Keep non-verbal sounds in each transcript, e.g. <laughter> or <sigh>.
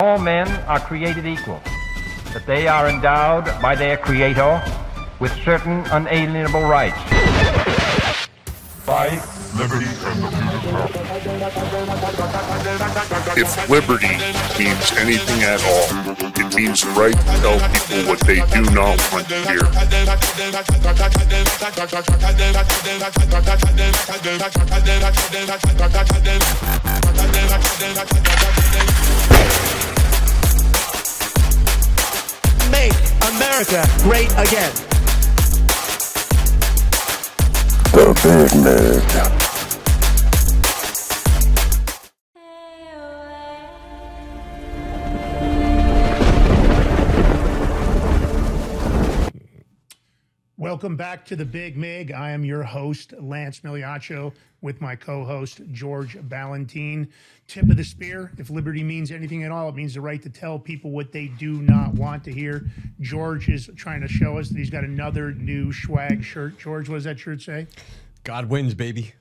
All men are created equal, that they are endowed by their Creator with certain unalienable rights. Liberty, and the If liberty means anything at all, it means the right to tell people what they do not want to hear. Make America great again. The Big Mig. Welcome back to the Big Mig. I am your host, Lance Migliaccio, with my co host, George Balloutine. Tip of the spear if liberty means anything at all, it means the right to tell people what they do not want to hear. George is trying to show us that he's got another new swag shirt. George, what does that shirt say? God wins, baby.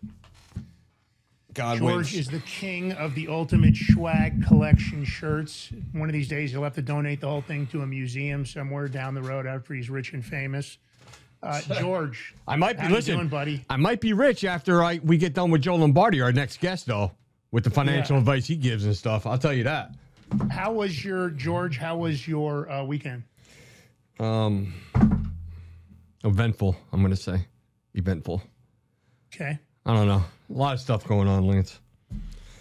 God wins. George wins. is the king of the ultimate swag collection shirts. One of these days, he'll have to donate the whole thing to a museum somewhere down the road after he's rich and famous. Uh, <laughs> George, I might be listen, doing, buddy? I might be rich after I we get done with Joe Lombardi, our next guest, though, with the financial Yeah. advice he gives and stuff. I'll tell you that. How was your George? How was your uh, weekend? Um, eventful. I'm gonna say, eventful. Okay. I don't know. A lot of stuff going on, Lance.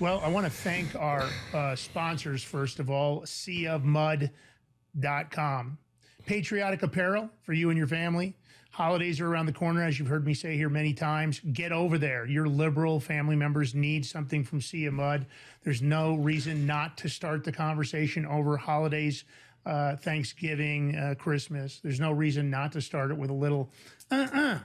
Well, I want to thank our uh, sponsors first of all, seaofmud.com. Patriotic apparel for you and your family. Holidays are around the corner, as you've heard me say here many times. Get over there. Your liberal family members need something from Sea of Mud. There's no reason not to start the conversation over holidays, uh, Thanksgiving, uh, Christmas. There's no reason not to start it with a little, uh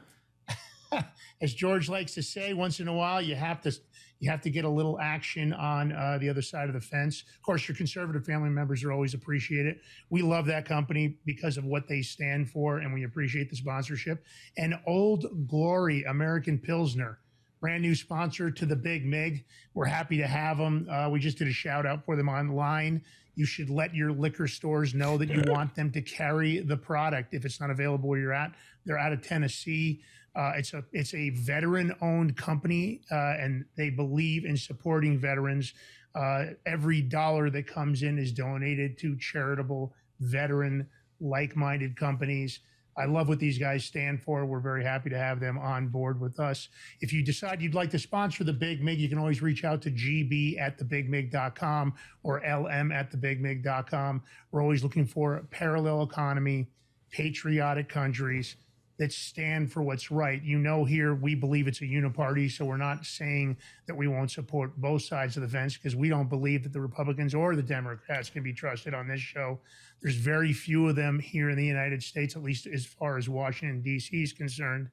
uh <laughs> as George likes to say, once in a while you have to you have to get a little action on uh, the other side of the fence. Of course, your conservative family members are always appreciated. We love that company because of what they stand for, and we appreciate the sponsorship. And Old Glory American Pilsner, brand new sponsor to the Big Mig. We're happy to have them. Uh, we just did a shout out for them online. You should let your liquor stores know that you <laughs> want them to carry the product if it's not available where you're at. They're out of Tennessee. Uh, it's a it's a veteran owned company, uh, and they believe in supporting veterans. Uh, every dollar that comes in is donated to charitable veteran like minded companies. I love what these guys stand for. We're very happy to have them on board with us. If you decide you'd like to sponsor the Big Mig, you can always reach out to gb at thebigmig.com or lm at thebigmig.com. We're always looking for parallel economy, patriotic countries that stand for what's right. You know, here we believe it's a uniparty, so we're not saying that we won't support both sides of the fence because we don't believe that the Republicans or the Democrats can be trusted on this show. There's very few of them here in the United States, at least as far as Washington, D.C. is concerned,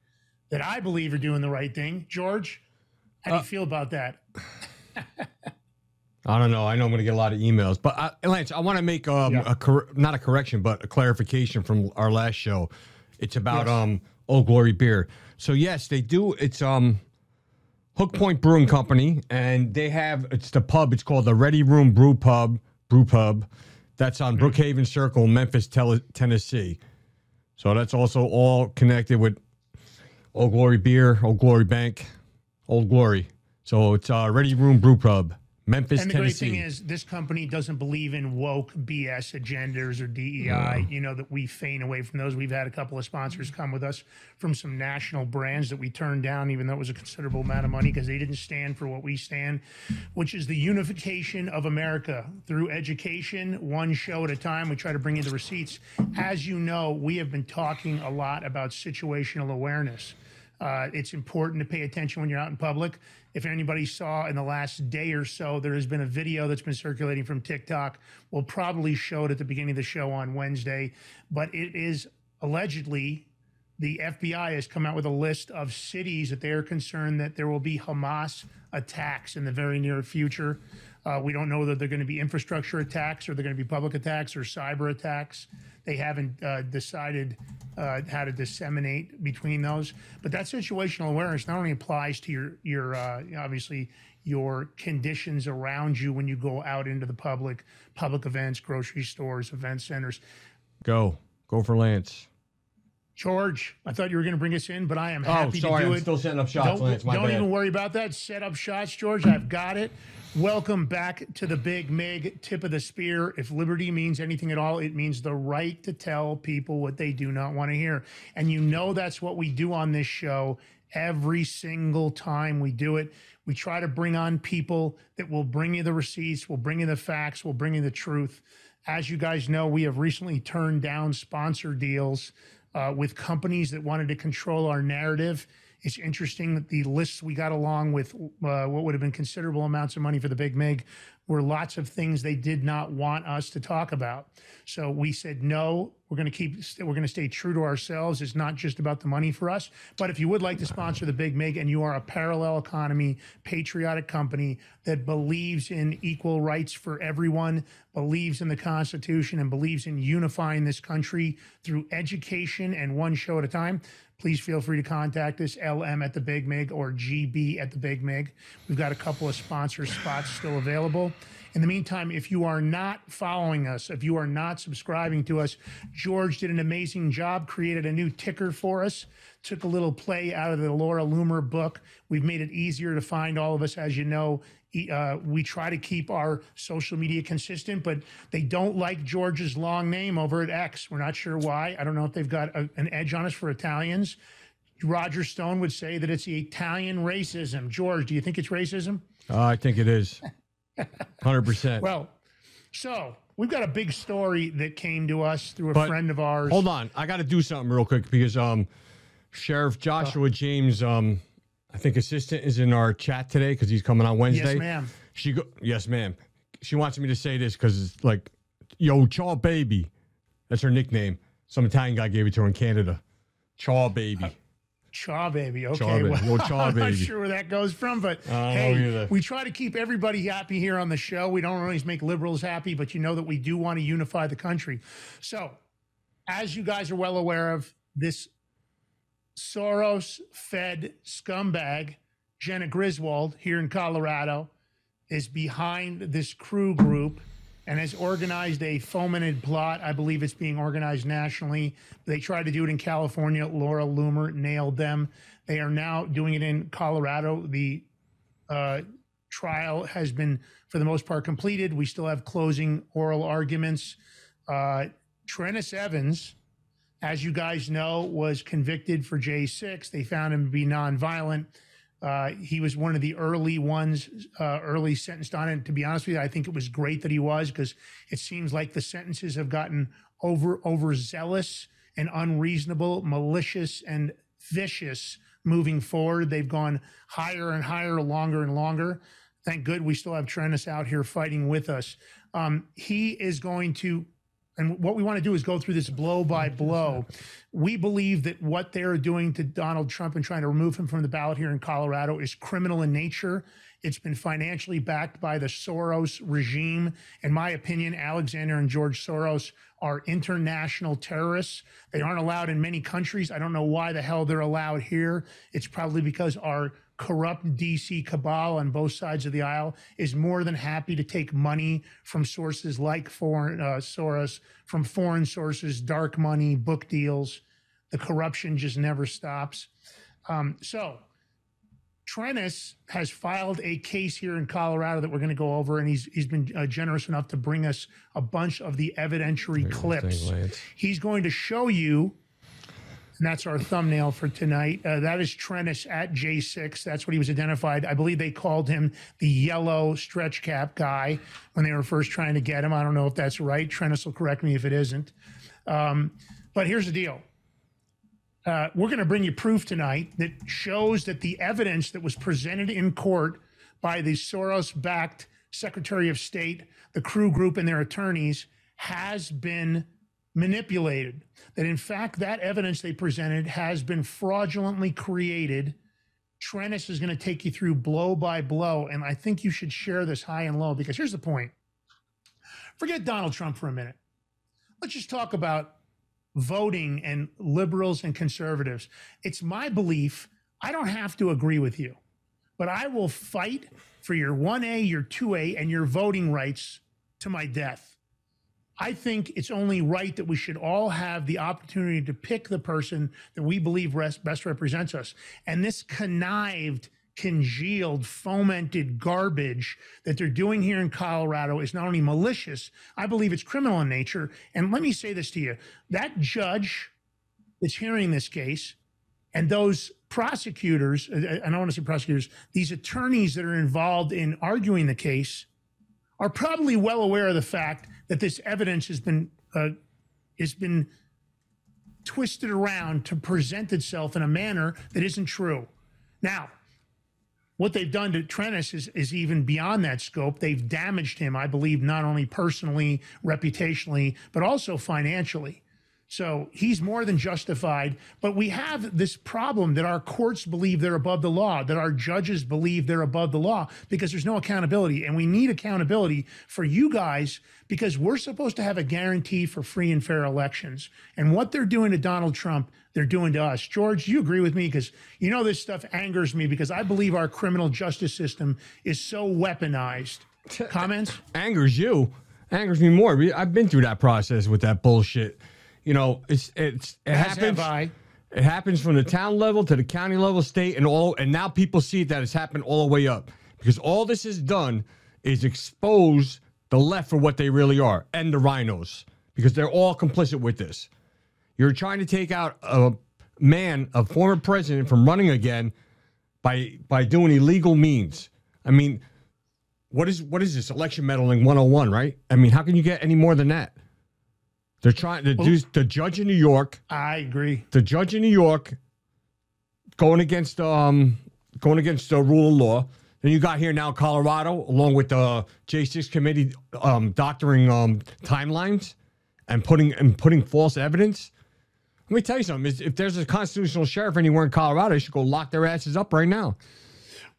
that I believe are doing the right thing. George, how do you feel about that? <laughs> I don't know. I know I'm going to get a lot of emails, but I, Lance, I want to make um Yeah. a cor- not a correction, but a clarification from our last show. It's about Yes. um Old Glory beer. So yes, they do. It's um Hook Point Brewing Company, and they have it's the pub. It's called the Ready Room Brew Pub. Brew Pub. That's on Brookhaven Circle, Memphis, Tennessee. So that's also all connected with Old Glory Beer, Old Glory Bank, Old Glory. So it's uh, Ready Room Brew Pub, Memphis, And the great thing is, this company doesn't believe in woke BS agendas or DEI. You know that we feign away from those. We've had a couple of sponsors come with us from some national brands that we turned down, even though it was a considerable amount of money because they didn't stand for what we stand, which is the unification of America through education, one show at a time. We try to bring you the receipts. As you know, we have been talking a lot about situational awareness. Uh, it's important to pay attention when you're out in public. If anybody saw in the last day or so, there has been a video that's been circulating from TikTok. We'll probably show it at the beginning of the show on Wednesday, but it is allegedly the FBI has come out with a list of cities that they are concerned that there will be Hamas attacks in the very near future. Uh, we don't know whether they're going to be infrastructure attacks or they're going to be public attacks or cyber attacks. They haven't uh, decided uh, how to disseminate between those. But that situational awareness not only applies to your your uh, obviously your conditions around you when you go out into the public, public events, grocery stores, event centers. Go. Go for Lance. George, I thought you were going to bring us in, but I am Oh, happy sorry. to do I'm it. still setting up shots, don't Lance. My don't even worry about that. Set up shots, George. I've got it. Welcome back to the Big Mig tip of the spear. If liberty means anything at all, it means the right to tell people what they do not want to hear. And you know that's what we do on this show every single time we do it. We try to bring on people that will bring you the receipts, will bring you the facts, will bring you the truth. As you guys know, we have recently turned down sponsor deals uh, with companies that wanted to control our narrative. It's interesting that the lists we got along with uh, what would have been considerable amounts of money for the Big Mig were lots of things they did not want us to talk about. So we said no. We're going to keep. We're going to stay true to ourselves. It's not just about the money for us. But if you would like to sponsor the Big Mig and you are a parallel economy, patriotic company that believes in equal rights for everyone, believes in the Constitution, and believes in unifying this country through education and one show at a time, please feel free to contact us, LM at the Big Mig or GB at the Big Mig. We've got a couple of sponsor spots still available. In the meantime, if you are not following us, if you are not subscribing to us, George did an amazing job, created a new ticker for us, took a little play out of the Laura Loomer book. We've made it easier to find all of us. As you know, uh, we try to keep our social media consistent, but they don't like George's long name over at X. We're not sure why. I don't know if they've got a, an edge on us for Italians. Roger Stone would say that it's the Italian racism. George, do you think it's racism? Uh, I think it is. 100%. Well, so we've got a big story that came to us through a But friend of ours. Hold on. I got to do something real quick because um, Sheriff Joshua James, um, I think assistant, is in our chat today because he's coming on Wednesday. Yes, ma'am. She go, yes, ma'am. She wants me to say this because it's like, yo, Chaw Baby. That's her nickname. Some Italian guy gave it to her in Canada. Chaw Baby. Uh, chaw baby. Okay. Chaw baby. Well, chaw <laughs> I'm not baby. sure where that goes from, but I don't know hey, we try to keep everybody happy here on the show. We don't always make liberals happy, but you know that we do want to unify the country. So, as you guys are well aware of, this Soros fed scumbag, Jena Griswold, here in Colorado, is behind this crew group and has organized a fomented plot. I believe it's being organized nationally. They tried to do it in California. Laura Loomer nailed them. They are now doing it in Colorado. The uh, trial has been, for the most part, completed. We still have closing oral arguments. Uh, Trennis Evans, as you guys know, was convicted for J6. They found him to be nonviolent. Uh, he was one of the early ones, uh, early sentenced on it. To be honest with you, I think it was great that he was because it seems like the sentences have gotten over overzealous and unreasonable, malicious and vicious moving forward. They've gone higher and higher, longer and longer. Thank good we still have Trennis out here fighting with us. Um, he is going to and what we want to do is go through this blow by blow. We believe that what they're doing to Donald Trump and trying to remove him from the ballot here in Colorado is criminal in nature. It's been financially backed by the Soros regime. In my opinion, Alexander and George Soros are international terrorists. They aren't allowed in many countries. I don't know why the hell they're allowed here. It's probably because our corrupt DC cabal on both sides of the aisle is more than happy to take money from sources like foreign uh, Soros, from foreign sources, dark money, book deals. The corruption just never stops. Um, so, Trennis has filed a case here in Colorado that we're going to go over, and he's he's been uh, generous enough to bring us a bunch of the evidentiary clips. He's going to show you and that's our thumbnail for tonight. Uh, that is Trennis at J6. That's what he was identified. I believe they called him the yellow stretch cap guy when they were first trying to get him. I don't know if that's right. Trennis will correct me if it isn't. Um, but here's the deal. Uh, we're going to bring you proof tonight that shows that the evidence that was presented in court by the Soros backed Secretary of State, the crew group, and their attorneys has been manipulated. That in fact, that evidence they presented has been fraudulently created. Trennis is going to take you through blow by blow. And I think you should share this high and low because here's the point forget Donald Trump for a minute. Let's just talk about voting and liberals and conservatives. It's my belief. I don't have to agree with you, but I will fight for your 1A, your 2A, and your voting rights to my death. I think it's only right that we should all have the opportunity to pick the person that we believe res- best represents us. And this connived, congealed, fomented garbage that they're doing here in Colorado is not only malicious, I believe it's criminal in nature. And let me say this to you that judge that's hearing this case and those prosecutors, I don't want to say prosecutors, these attorneys that are involved in arguing the case are probably well aware of the fact that this evidence has been uh, has been twisted around to present itself in a manner that isn't true. Now, what they've done to Trennis is, is even beyond that scope. They've damaged him, I believe, not only personally, reputationally, but also financially. So he's more than justified. But we have this problem that our courts believe they're above the law, that our judges believe they're above the law because there's no accountability. And we need accountability for you guys because we're supposed to have a guarantee for free and fair elections. And what they're doing to Donald Trump, they're doing to us. George, you agree with me? Because you know this stuff angers me because I believe our criminal justice system is so weaponized. <laughs> Comments? angers you, angers me more. I've been through that process with that bullshit. You know, it's it's it As happens. It happens from the town level to the county level, state, and all. And now people see that it's happened all the way up because all this has done is expose the left for what they really are and the RINOs because they're all complicit with this. You're trying to take out a man, a former president, from running again by by doing illegal means. I mean, what is what is this election meddling 101, right? I mean, how can you get any more than that? They're trying to do the judge in New York I agree. the judge in New York going against um going against the rule of law. Then you got here now Colorado, along with the J6 committee um doctoring um timelines and putting and putting false evidence. Let me tell you something. If there's a constitutional sheriff anywhere in Colorado, they should go lock their asses up right now.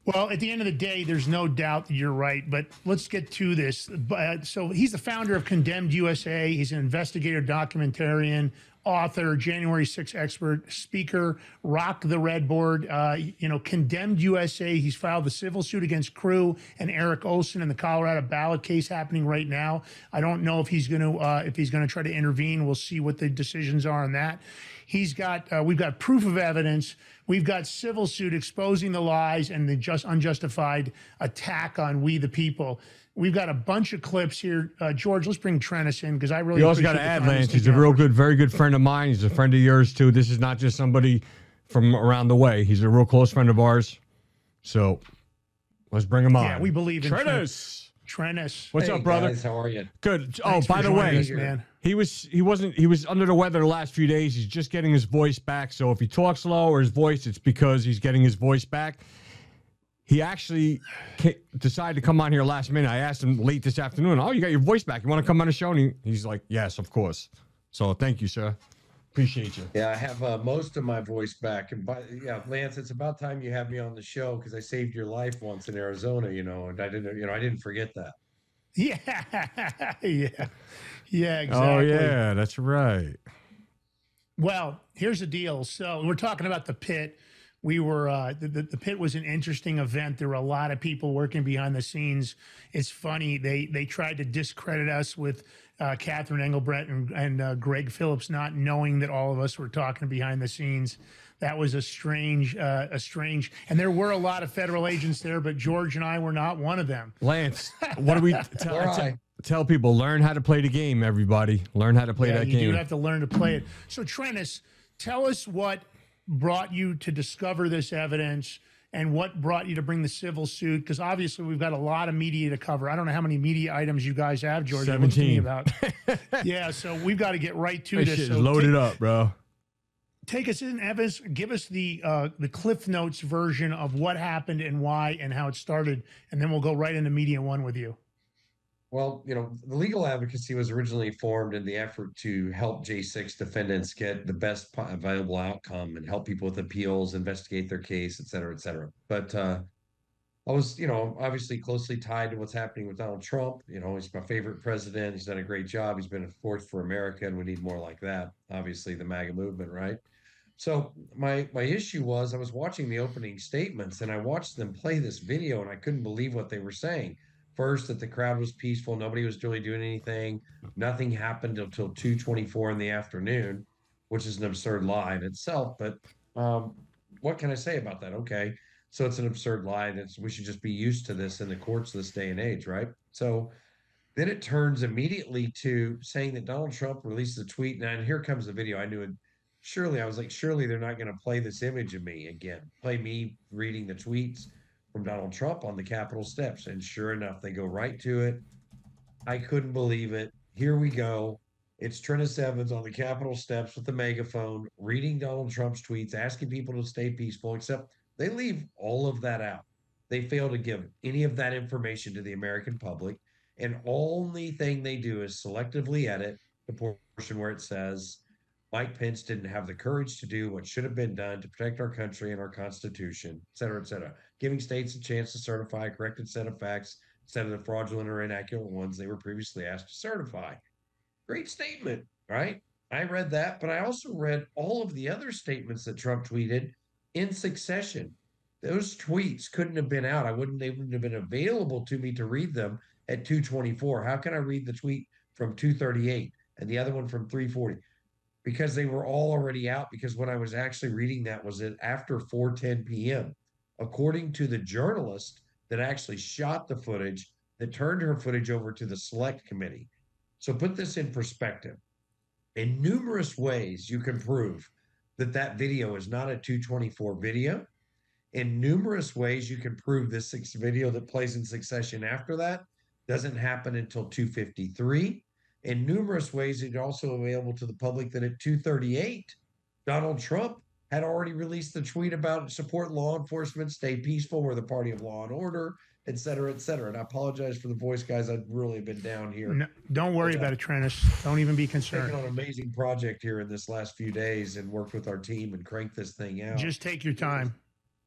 Well, at the end of the day, there's no doubt that you're right. But let's get to this. But, so he's the founder of Condemned USA. He's an investigator, documentarian, author, January 6 expert, speaker, Rock the Red Board. Uh, you know, Condemned USA. He's filed the civil suit against Crew and Eric Olson in the Colorado ballot case happening right now. I don't know if he's going to uh, if he's going to try to intervene. We'll see what the decisions are on that. He's got uh, we've got proof of evidence. We've got civil suit exposing the lies and the just unjustified attack on we the people. We've got a bunch of clips here. Uh, George, let's bring Trennis in because I really. You also got to add Lance. he's He's a real good, very good friend of mine. He's a friend of yours too. This is not just somebody from around the way. He's a real close friend of ours. So let's bring him on. Yeah, we believe in Trennis. Trennis. What's Hey, up, brother? guys, how are you? Good. Oh, Thanks by the way, us, man. He was he wasn't he was under the weather the last few days. He's just getting his voice back. So if he talks slow or his voice, it's because he's getting his voice back. He actually decided to come on here last minute. I asked him late this afternoon. Oh, you got your voice back. You want to come on the show? And he, he's like, Yes, of course. So thank you, sir. Appreciate you. Yeah, I have uh, most of my voice back. And by, yeah, Lance, it's about time you have me on the show because I saved your life once in Arizona, you know, and I didn't, you know, I didn't forget that. <laughs> Yeah, yeah, yeah. Exactly. Oh yeah, that's right. Well, here's the deal. So we're talking about the pit. We were uh, the, the the pit was an interesting event. There were a lot of people working behind the scenes. It's funny they they tried to discredit us with uh, Catherine Engelbrecht and, and uh, Greg Phillips not knowing that all of us were talking behind the scenes. That was a strange, uh, a strange, and there were a lot of federal agents there, but George and I were not one of them. Lance, what do we tell, Nor tell, people? Learn how to play the game, everybody. Learn how to play Yeah, that you game. You do have to learn to play it. So, Trennis, tell us what brought you to discover this evidence and what brought you to bring the civil suit. Because obviously, we've got a lot of media to cover. I don't know how many media items you guys have, George. It looks to me 17. About. <laughs> yeah, so we've got to get right to this. shit So is loaded take, up, bro. take us in, Evans. Give us the uh, the Cliff Notes version of what happened and why and how it started, and then we'll go right into media one with you. Well, you know, the legal advocacy was originally formed in the effort to help J6 defendants get the best available outcome and help people with appeals, investigate their case, et cetera, et cetera. But uh, I was, you know, obviously closely tied to what's happening with Donald Trump. You know, he's my favorite president. He's done a great job. He's been a force for America, and we need more like that. Obviously, the MAGA movement, right? So my my issue was I was watching the opening statements and I watched them play this video and I couldn't believe what they were saying. First, that the crowd was peaceful, nobody was really doing anything, nothing happened until 2:24 in the afternoon, which is an absurd lie in itself. But um, what can I say about that? Okay, so it's an absurd lie. That's we should just be used to this in the courts this day and age, right? So then it turns immediately to saying that Donald Trump released a tweet, and here comes the video. I knew it surely I was like, surely they're not going to play this image of me again, play me reading the tweets from Donald Trump on the Capitol steps. And sure enough, they go right to it. I couldn't believe it. Here we go. It's Trennis Evans on the Capitol steps with the megaphone, reading Donald Trump's tweets, asking people to stay peaceful, except they leave all of that out. They fail to give any of that information to the American public. And only thing they do is selectively edit the portion where it says, Mike Pence didn't have the courage to do what should have been done to protect our country and our Constitution, et cetera, et cetera. Giving states a chance to certify a corrected set of facts instead of the fraudulent or inaccurate ones they were previously asked to certify. Great statement, right? I read that, but I also read all of the other statements that Trump tweeted in succession. Those tweets couldn't have been out. I wouldn't even have been available to me to read them at 224. How can I read the tweet from 238 and the other one from 340? Because they were all already out because when I was actually reading that was it after 4:10 p.m. according to the journalist that actually shot the footage that turned her footage over to the select committee. So put this in perspective. In numerous ways you can prove that that video is not a 224 video. In numerous ways you can prove this video that plays in succession after that doesn't happen until 253 in numerous ways it's also available to the public that at 238 donald trump had already released the tweet about support law enforcement stay peaceful we're the party of law and order et cetera et cetera and i apologize for the voice guys i've really been down here No, don't worry But, uh, about it, Trennis. Don't even be concerned. on an amazing project here in this last few days and worked with our team and cranked this thing out Just take your time.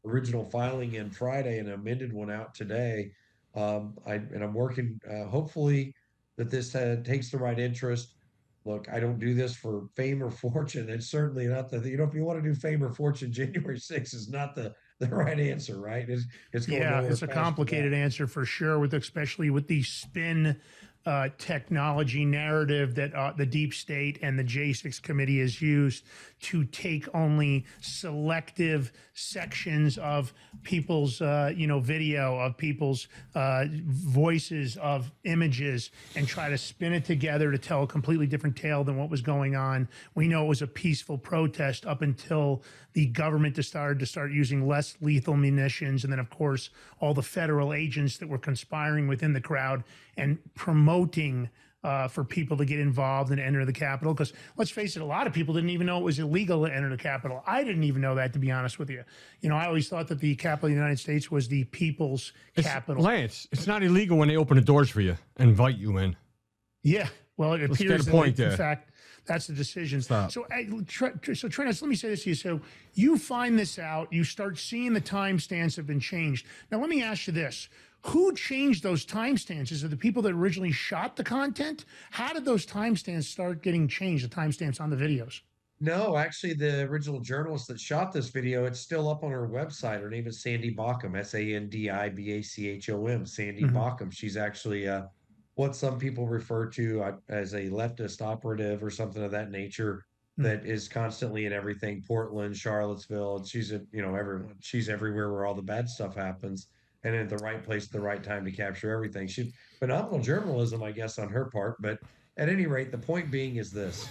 original filing in Friday and amended one out today. Um, I and I'm working. Uh, hopefully, that this uh, takes the right interest. Look, I don't do this for fame or <laughs> fortune. It's certainly not the you know if you want to do fame or fortune, <laughs> January 6th is not the the right answer, right? It's it's going Yeah, it's a complicated answer for sure, with especially with the spin uh, technology narrative that uh, the deep state and the J6 committee has used to take only selective sections of people's, uh, you know, video, of people's uh, voices, of images, and try to spin it together to tell a completely different tale than what was going on. We know it was a peaceful protest up until the government started to start using less lethal munitions, and then of course all the federal agents that were conspiring within the crowd and promoting uh, for people to get involved and enter the Capitol. Because let's face it, a lot of people didn't even know it was illegal to enter the Capitol. I didn't even know that, to be honest with you. You know, I always thought that the Capitol of the United States was the people's It's- capital. Lance, it's not illegal when they open the doors for you and invite you in. Yeah. Well, it Let's get appears that, point in fact, that's the decision. Stop. So, I, Tr- Tr- so Trennis, let me say this to you. So, you find this out, you start seeing the timestamps have been changed. Now, let me ask you this: Who changed those timestamps? Is it the people that originally shot the content? How did those timestamps start getting changed? The timestamps on the videos. No, actually, the original journalist that shot this video, it's still up on her website. Her name is Sandi Bachom, S A N D I B A C H O M. Sandi Mhm. Bachom. She's actually uh, what some people refer to uh, as a leftist operative or something of that nature. Mm. That is constantly in everything Portland, Charlottesville. And she's at, you know, everyone. She's everywhere where all the bad stuff happens and at the right place at the right time to capture everything. She phenomenal journalism, I guess, on her part. But at any rate, the point being is this.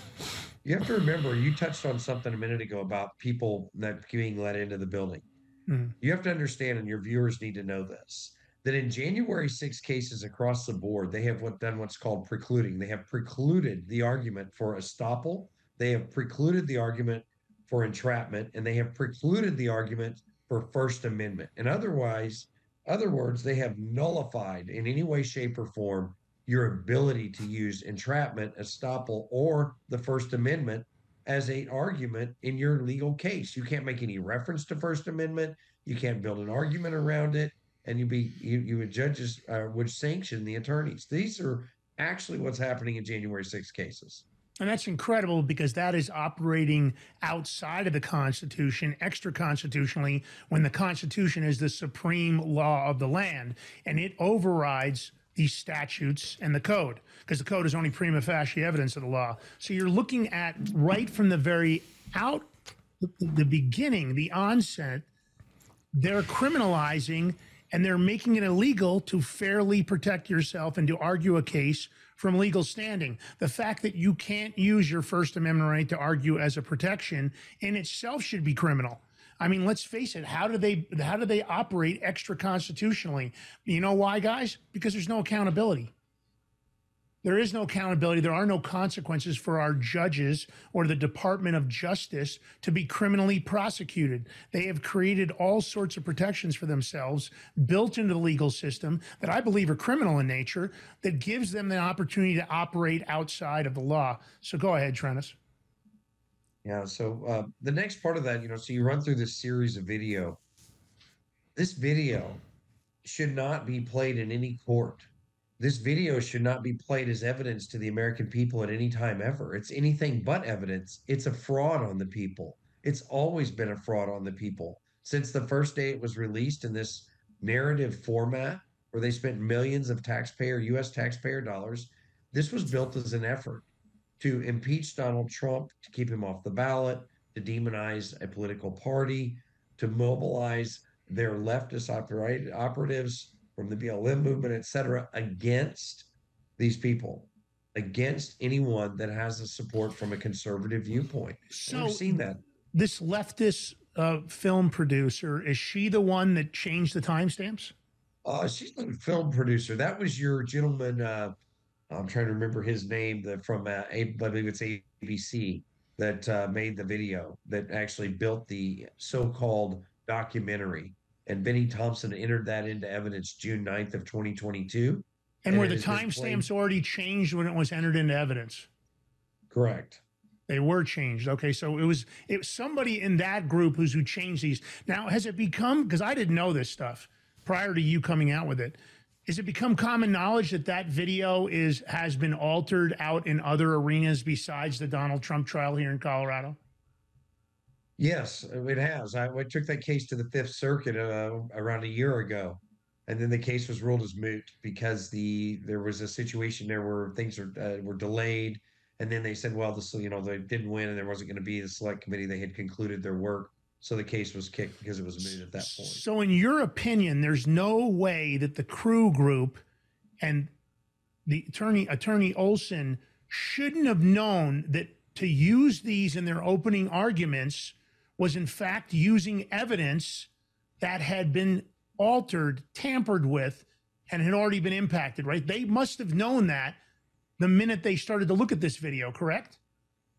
You have to remember, you touched on something a minute ago about people not being let into the building. Mhm. You have to understand, and your viewers need to know this, that in January 6 cases across the board, they have what, done what's called precluding. They have precluded the argument for estoppel, they have precluded the argument for entrapment, and they have precluded the argument for First Amendment. And otherwise, other words, they have nullified in any way, shape, or form your ability to use entrapment, estoppel, or the First Amendment as a argument in your legal case. You can't make any reference to First Amendment. You can't build an argument around it. and you be you you would judges uh, would sanction the attorneys. These are actually what's happening in January 6 cases. And that's incredible because that is operating outside of the Constitution, extra constitutionally, when the Constitution is the supreme law of the land and it overrides these statutes and the code because the code is only prima facie evidence of the law. So you're looking at right from the very out, the, beginning, the onset, they're criminalizing and they're making it illegal to fairly protect yourself and to argue a case from legal standing. The fact that you can't use your First Amendment right to argue as a protection in itself should be criminal. I mean, let's face it. How do they how do they operate extra constitutionally? You know why, guys? Because there's no accountability. There is no accountability. There are no consequences for our judges or the Department of Justice to be criminally prosecuted. They have created all sorts of protections for themselves built into the legal system that I believe are criminal in nature that gives them the opportunity to operate outside of the law. So go ahead, Trennis. Yeah. So uh, the next part of that, you know, so you run through this series of video. This video should not be played in any court. This video should not be played as evidence to the American people at any time ever. It's anything but evidence. It's a fraud on the people. It's always been a fraud on the people since the first day it was released in this narrative format where they spent millions of taxpayer, US taxpayer dollars. This was built as an effort to impeach Donald Trump, to keep him off the ballot, to demonize a political party, to mobilize their leftist oper- operatives from the BLM movement, et cetera, against these people, against anyone that has the support from a conservative viewpoint. So, We've seen that. This leftist uh, film producer, is she the one that changed the timestamps? Uh, she's not a film producer. That was your gentleman. Uh, I'm trying to remember his name the, from, uh, I believe it's ABC, that uh, made the video that actually built the so called documentary. And Bennie Thompson entered that into evidence June 9th of 2022. And, and were the timestamps already changed when it was entered into evidence? Correct. They were changed. Okay, so it was it was somebody in that group who's who changed these. Now, has it become because I didn't know this stuff prior to you coming out with it? Has it become common knowledge that that video is has been altered out in other arenas besides the Donald Trump trial here in Colorado? Yes, it has. I, I took that case to the Fifth Circuit uh, around a year ago, and then the case was ruled as moot because the there was a situation there where things are, uh, were delayed, and then they said, well, this you know they didn't win, and there wasn't going to be the select committee. They had concluded their work, so the case was kicked because it was moot at that point. So, in your opinion, there's no way that the crew group and the attorney attorney Olson shouldn't have known that to use these in their opening arguments was in fact using evidence that had been altered, tampered with, and had already been impacted, right? They must have known that the minute they started to look at this video, correct?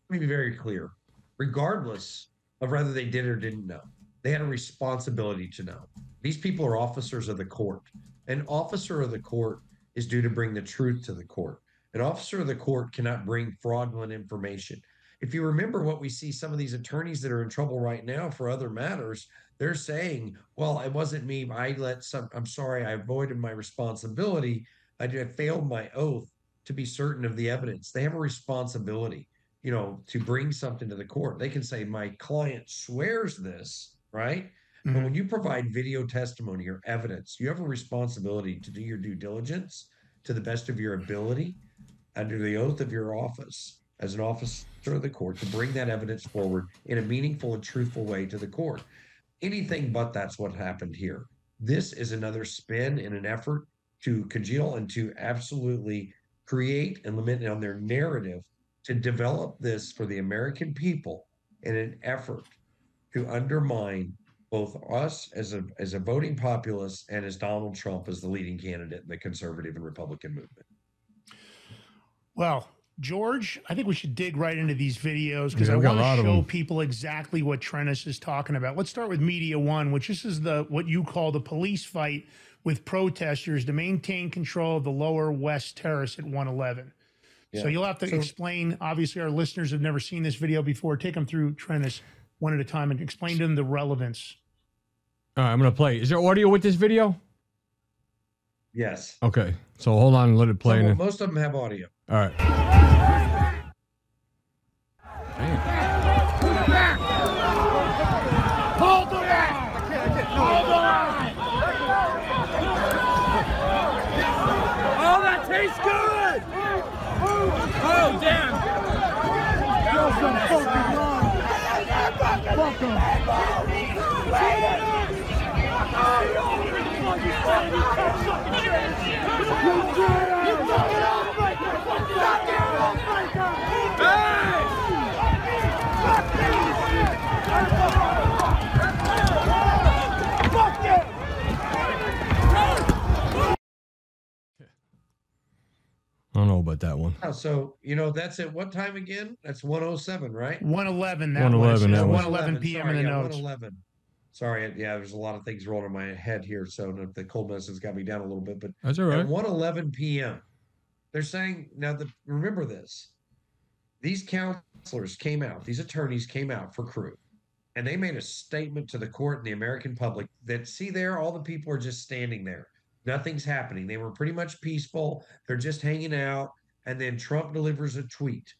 Let me be very clear. Regardless of whether they did or didn't know, they had a responsibility to know. These people are officers of the court. An officer of the court is due to bring the truth to the court. An officer of the court cannot bring fraudulent information if you remember what we see some of these attorneys that are in trouble right now for other matters, they're saying, well, it wasn't me. I let some, I'm sorry, I avoided my responsibility. I, I failed my oath to be certain of the evidence. They have a responsibility, you know, to bring something to the court. They can say, my client swears this, right? Mm-hmm. But when you provide video testimony or evidence, you have a responsibility to do your due diligence to the best of your ability under the oath of your office as an officer of the court to bring that evidence forward in a meaningful and truthful way to the court. Anything but that's what happened here. This is another spin in an effort to congeal and to absolutely create and limit on their narrative to develop this for the American people in an effort to undermine both us as a as a voting populace and as Donald Trump as the leading candidate in the conservative and Republican movement. Well, George, I think we should dig right into these videos because yeah, I want to show people exactly what Trennis is talking about. Let's start with Media One, which this is the what you call the police fight with protesters to maintain control of the lower west terrace at 111. Yeah. So you'll have to so, explain. Obviously, our listeners have never seen this video before. Take them through Trennis one at a time and explain to them the relevance. All right, I'm going to play. Is there audio with this video? Yes. Okay, so hold on and let it play. Some- and- most of them have audio. All right. I don't know about that one. Oh, so you know that's at what time again? That's 107, right? 111. That 111, was that was- 111 p.m. in the sorry, yeah, notes. 111. Sorry, yeah, there's a lot of things rolling in my head here, so the- the cold medicine's got me down a little bit. But That's all at right. 111 p.m., they're saying now. The remember this: these counselors came out, these attorneys came out for crew, and they made a statement to the court and the American public that see there, all the people are just standing there, nothing's happening. They were pretty much peaceful. They're just hanging out, and then Trump delivers a tweet.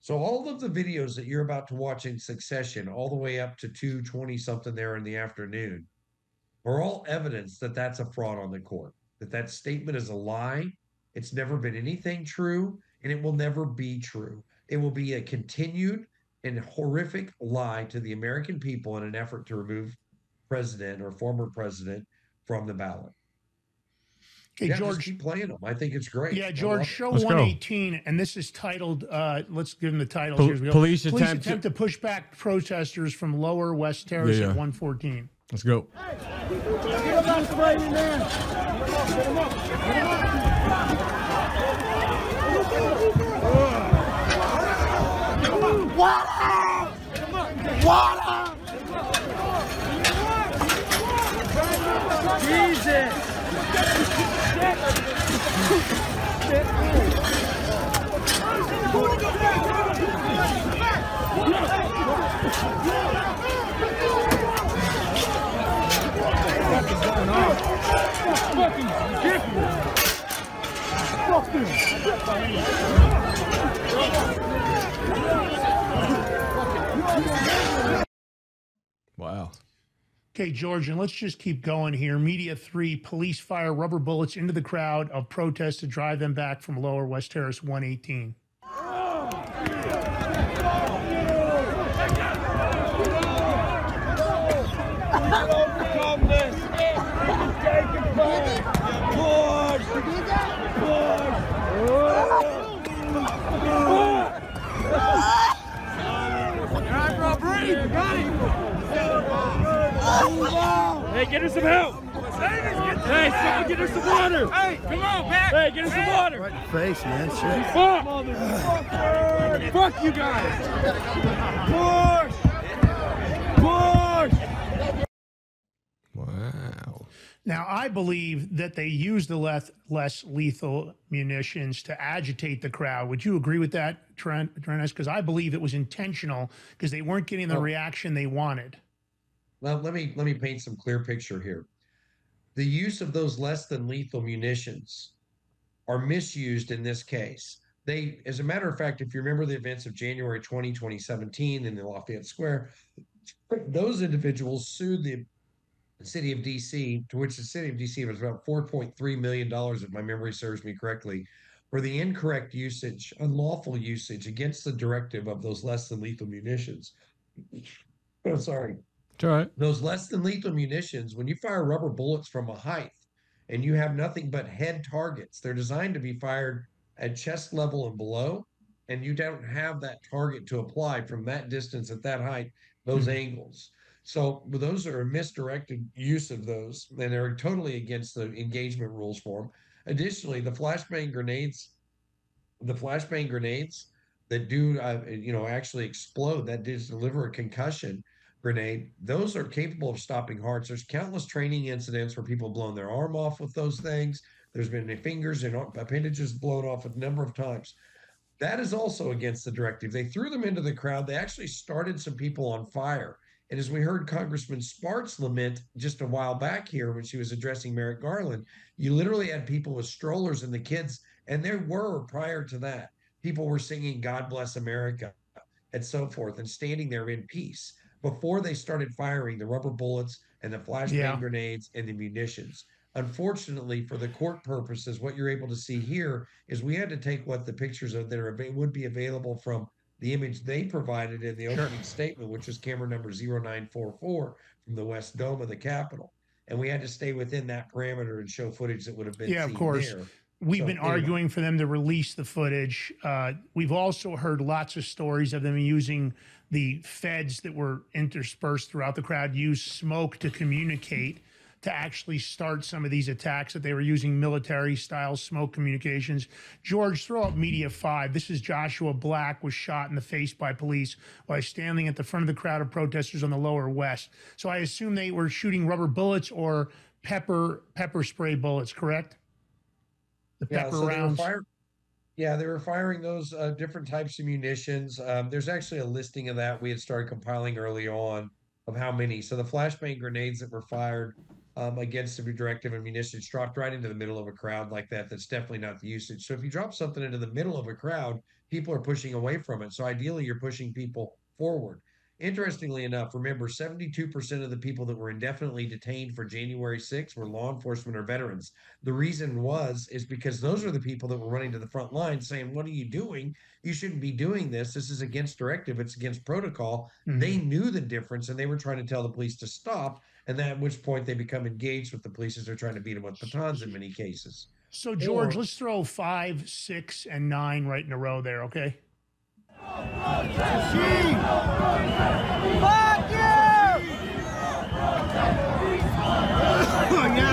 So all of the videos that you're about to watch in succession, all the way up to 220 something there in the afternoon, are all evidence that that's a fraud on the court. That that statement is a lie. It's never been anything true, and it will never be true. It will be a continued and horrific lie to the American people in an effort to remove president or former president from the ballot. Okay, yeah, just George. keep playing them. I think it's great. Yeah, George, show Let's go. 118, and this is titled, uh, let's give him the title. Pol- Here we go. police attempt attempt to- to push back protesters from lower West Terrace Yeah, yeah. at 114. Let's go. Wow. Okay, George, and let's just keep going here. Media three, police fire rubber bullets into the crowd of protests to drive them back from lower West Terrace 118. Hey, get her some help! Hey, someone get her some water! Hey, come on, Pat! Hey, get her some water! Face, man. Shit. Fuck! Motherfucker! Fuck you guys! Push! Push! Wow. Now, I believe that they used the less, less lethal munitions to agitate the crowd. Would you agree with that, Trent? Because I believe it was intentional because they weren't getting the Oh. reaction they wanted. Well, let me let me paint some clear picture here. The use of those less than lethal munitions are misused in this case. They, as a matter of fact, if you remember the events of January 20, 2017 in the Lafayette Square, those individuals sued the city of DC, to which the city of DC was about $4.3 million, if my memory serves me correctly, for the incorrect usage, unlawful usage against the directive of those less than lethal munitions. <sniffs> Oh, sorry right. those less than lethal munitions, when you fire rubber bullets from a height and you have nothing but head targets, they're designed to be fired at chest level and below, and you don't have that target to apply from that distance at that height, those angles. So those are a misdirected use of those, and they're totally against the engagement rules for them. Additionally, the flashbang grenades, the flashbang grenades that do, uh, you know, actually explode, that does deliver a concussion grenade, those are capable of stopping hearts. There's countless training incidents where people blown their arm off with those things. There's been fingers and appendages blown off a number of times. That is also against the directive. They threw them into the crowd. They actually started some people on fire And as we heard Congressman Spartz lament just a while back here when she was addressing Merrick Garland, you literally had people with strollers and the kids, and there were prior to that, people were singing God Bless America and so forth and standing there in peace before they started firing the rubber bullets and the flashbang Yeah. grenades and the munitions. Unfortunately, for the court purposes, what you're able to see here is we had to take what the pictures of that are, would be available from the image they provided in the opening statement, which was camera number 0944 from the West Dome of the Capitol. And we had to stay within that parameter and show footage that would have been Yeah, of course. there. We've So, been anyway. arguing for them to release the footage. Uh, we've also heard lots of stories of them using the feds that were interspersed throughout the crowd used smoke to communicate to actually start some of these attacks that they were using military style smoke communications. George, throw up media five. This is Joshua Black was shot in the face by police while standing at the front of the crowd of protesters on the lower west. So I assume they were shooting rubber bullets or pepper pepper spray bullets, correct? The Yeah, pepper so rounds. fire- yeah, they were firing those uh, different types of munitions. Um, there's actually a listing of that we had started compiling early on of how many. So the flashbang grenades that were fired um, against the directive and munitions dropped right into the middle of a crowd like that. That's definitely not the usage. So if you drop something into the middle of a crowd, people are pushing away from it. So ideally, you're pushing people forward. Interestingly enough, remember 72% of the people that were indefinitely detained for January 6th were law enforcement or veterans. The reason was is because those are the people that were running to the front line saying, "What are you doing? You shouldn't be doing this. This is against directive. It's against protocol." They mm-hmm. knew the difference, and they were trying to tell the police to stop. And then at which point they become engaged with the police as they're trying to beat them with batons in many cases. So George, Or- let's throw five, six, and nine right in a row there, okay? Hey! <laughs>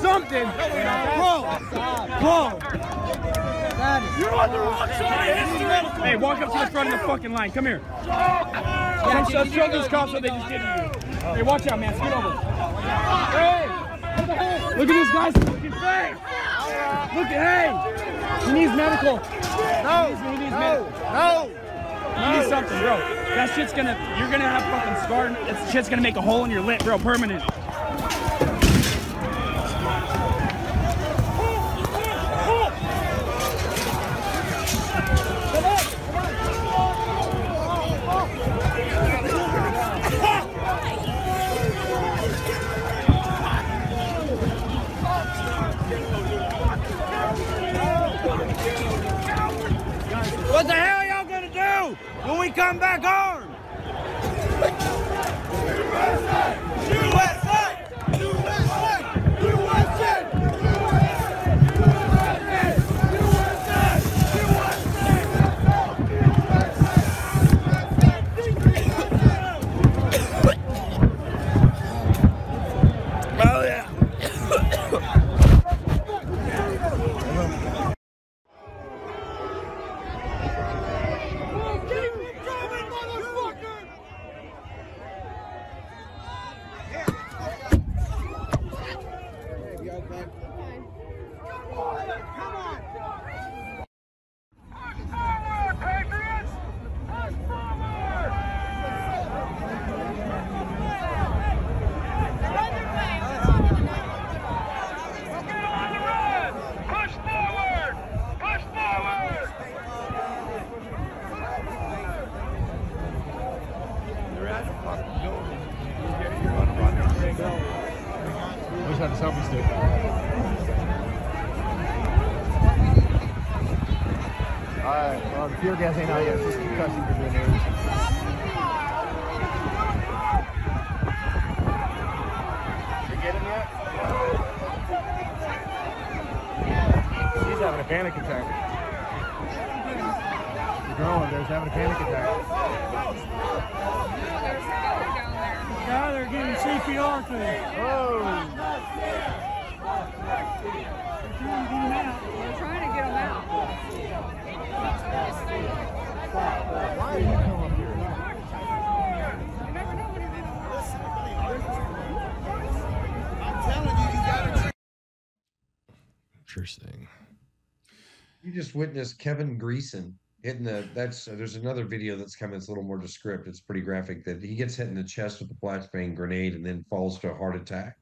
something. No. Bro. Bro. You're on the wrong side of history. Hey, walk up to the front of the fucking line. Come here. Come show, uh, show these cops what they just did to you. Hey, watch out, man. Scoot over. Hey! What the hell? Look at this guy's fucking face. Look at, hey! He needs medical. No. He needs, he needs medical. No. You need something, bro. That shit's gonna, you're gonna have fucking scar. That shit's gonna make a hole in your lip, bro, permanent. When we come back armed? Oh yeah. Push forward! Push forward! Where's that selfie stick? Tear gas ain't out yet. Just concussion grenades. You get him yet? He's having a panic attack. The girl in there's having a panic attack. Guy, they're giving CPR to him. Oh! We're trying to get them out. Why did you come up here? Interesting. You just witnessed Kevin Greeson hitting the. That's there's another video that's coming. It's a little more descriptive. It's pretty graphic. That he gets hit in the chest with a flashbang grenade and then falls to a heart attack.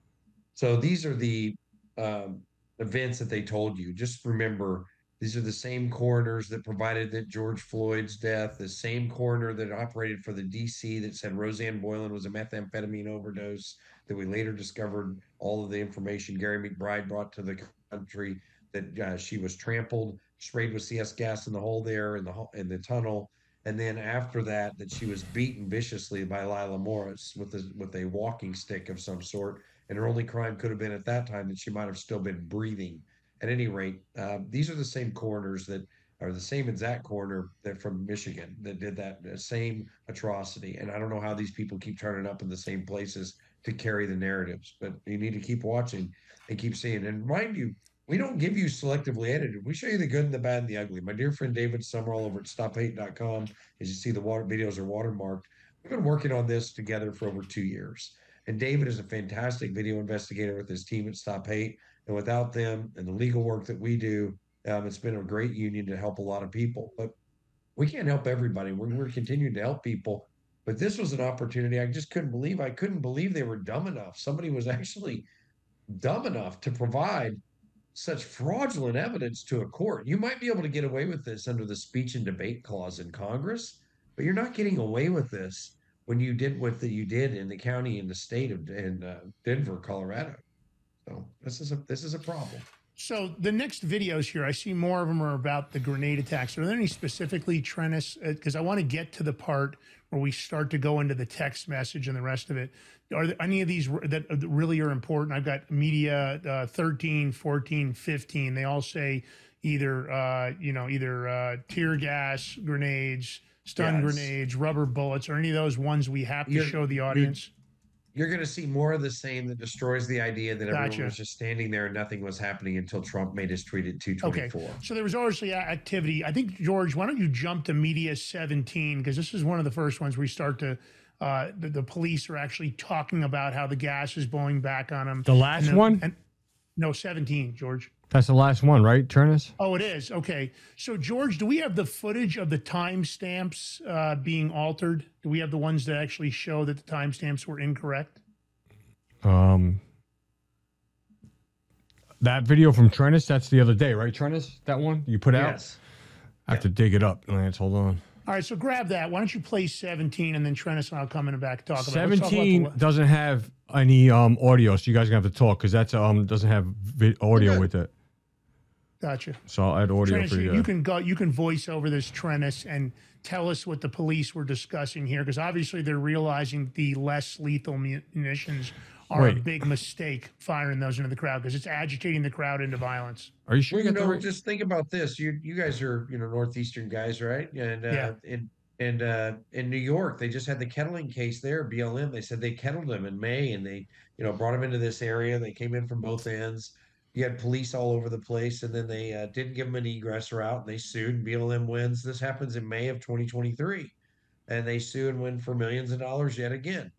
So these are the um, events that they told you. Just remember, these are the same coroners that provided that George Floyd's death. The same coroner that operated for the DC that said Rosanne Boyland was a methamphetamine overdose. That we later discovered all of the information Gary McBride brought to the country that uh, she was trampled, sprayed with CS gas in the hole there in the in the tunnel, and then after that, that she was beaten viciously by Lila Morris with a with a walking stick of some sort, and her only crime could have been at that time that she might have still been breathing. At any rate, uh, these are the same coroners that are the same exact coroner that from Michigan that did that same atrocity, and I don't know how these people keep turning up in the same places to carry the narratives, but you need to keep watching and keep seeing. And mind you, we don't give you selectively edited. We show you the good and the bad and the ugly. My dear friend David Summerall over at stophate.com, as you see the water videos are watermarked. We've been working on this together for over two years. And David is a fantastic video investigator with his team at Stop Hate. And without them and the legal work that we do, um, it's been a great union to help a lot of people. But we can't help everybody. We're, we're continuing to help people. But this was an opportunity I just couldn't believe. I couldn't believe they were dumb enough. Somebody was <laughs> actually dumb enough to provide such fraudulent evidence to a court. You might be able to get away with this under the speech and debate clause in Congress, but you're not getting away with this when you did what the, you did in the county in the state of in uh, Denver, Colorado. So this is a this is a problem. So the next videos here, I see more of them are about the grenade attacks. Are there any specifically, Trennis? Because I want to get to the part where we start to go into the text message and the rest of it. Are there any of these that really are important? I've got media uh, 13, 14, 15. They all say either, uh, you know, either uh, tear gas, grenades, stun Yes. grenades, rubber bullets, or any of those ones we have to You're- show the audience. You're going to see more of the same that destroys the idea that everyone Gotcha. was just standing there and nothing was happening until Trump made his tweet at Okay. 224. So there was obviously activity. I think, George, why don't you jump to Media 17? Because this is one of the first ones we start to, uh, the, the police are actually talking about how the gas is blowing back on them. The last one? And, no, 17, George. That's the last one, right, Trennis? Oh, it is. Okay. So, George, do we have the footage of the timestamps uh, being altered? Do we have the ones that actually show that the timestamps were incorrect? Um, that video from Trennis, that's the other day, right, Trennis? That one you put out? Yes. I have to dig it up, Lance. Hold on. All right. So grab that. Why don't you play 17 and then Trennis and I'll come in and back talk about it. Talk about 17 doesn't have any um audio, so you guys are gonna have to talk because that's um doesn't have vi- audio Okay. with it. Gotcha. So I'll add audio Trennis, for you. you, you can go. You can voice over this, Trennis, and tell us what the police were discussing here, because obviously they're realizing the less lethal mu- munitions are a Wait. big mistake firing those into the crowd because it's agitating the crowd into violence. Are you sure Well, you you got the know, right? just think about this. You you guys are you know northeastern guys, right? And uh, Yeah. in and uh, in New York, they just had the kettling case there. BLM. They said they kettled him in May, and they you know brought him into this area. They came in from both ends. You had police all over the place, and then they uh, didn't give him an egress route, and they sued. And BLM wins. This happens in May of 2023, and they sue and win for millions of dollars yet again.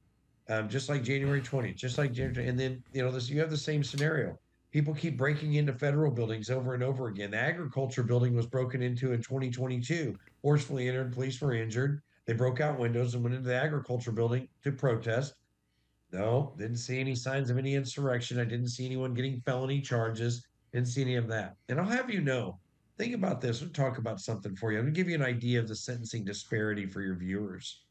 Um, just like January 20th, just like January, and then you know this. You have the same scenario people keep breaking into federal buildings over and over again. The agriculture building was broken into in 2022. Forcefully entered, police were injured. They broke out windows and went into the agriculture building to protest. No, didn't see any signs of any insurrection. I didn't see anyone getting felony charges. Didn't see any of that. And I'll have you know, think about this. We'll talk about something for you. I'm going to give you an idea of the sentencing disparity for your viewers.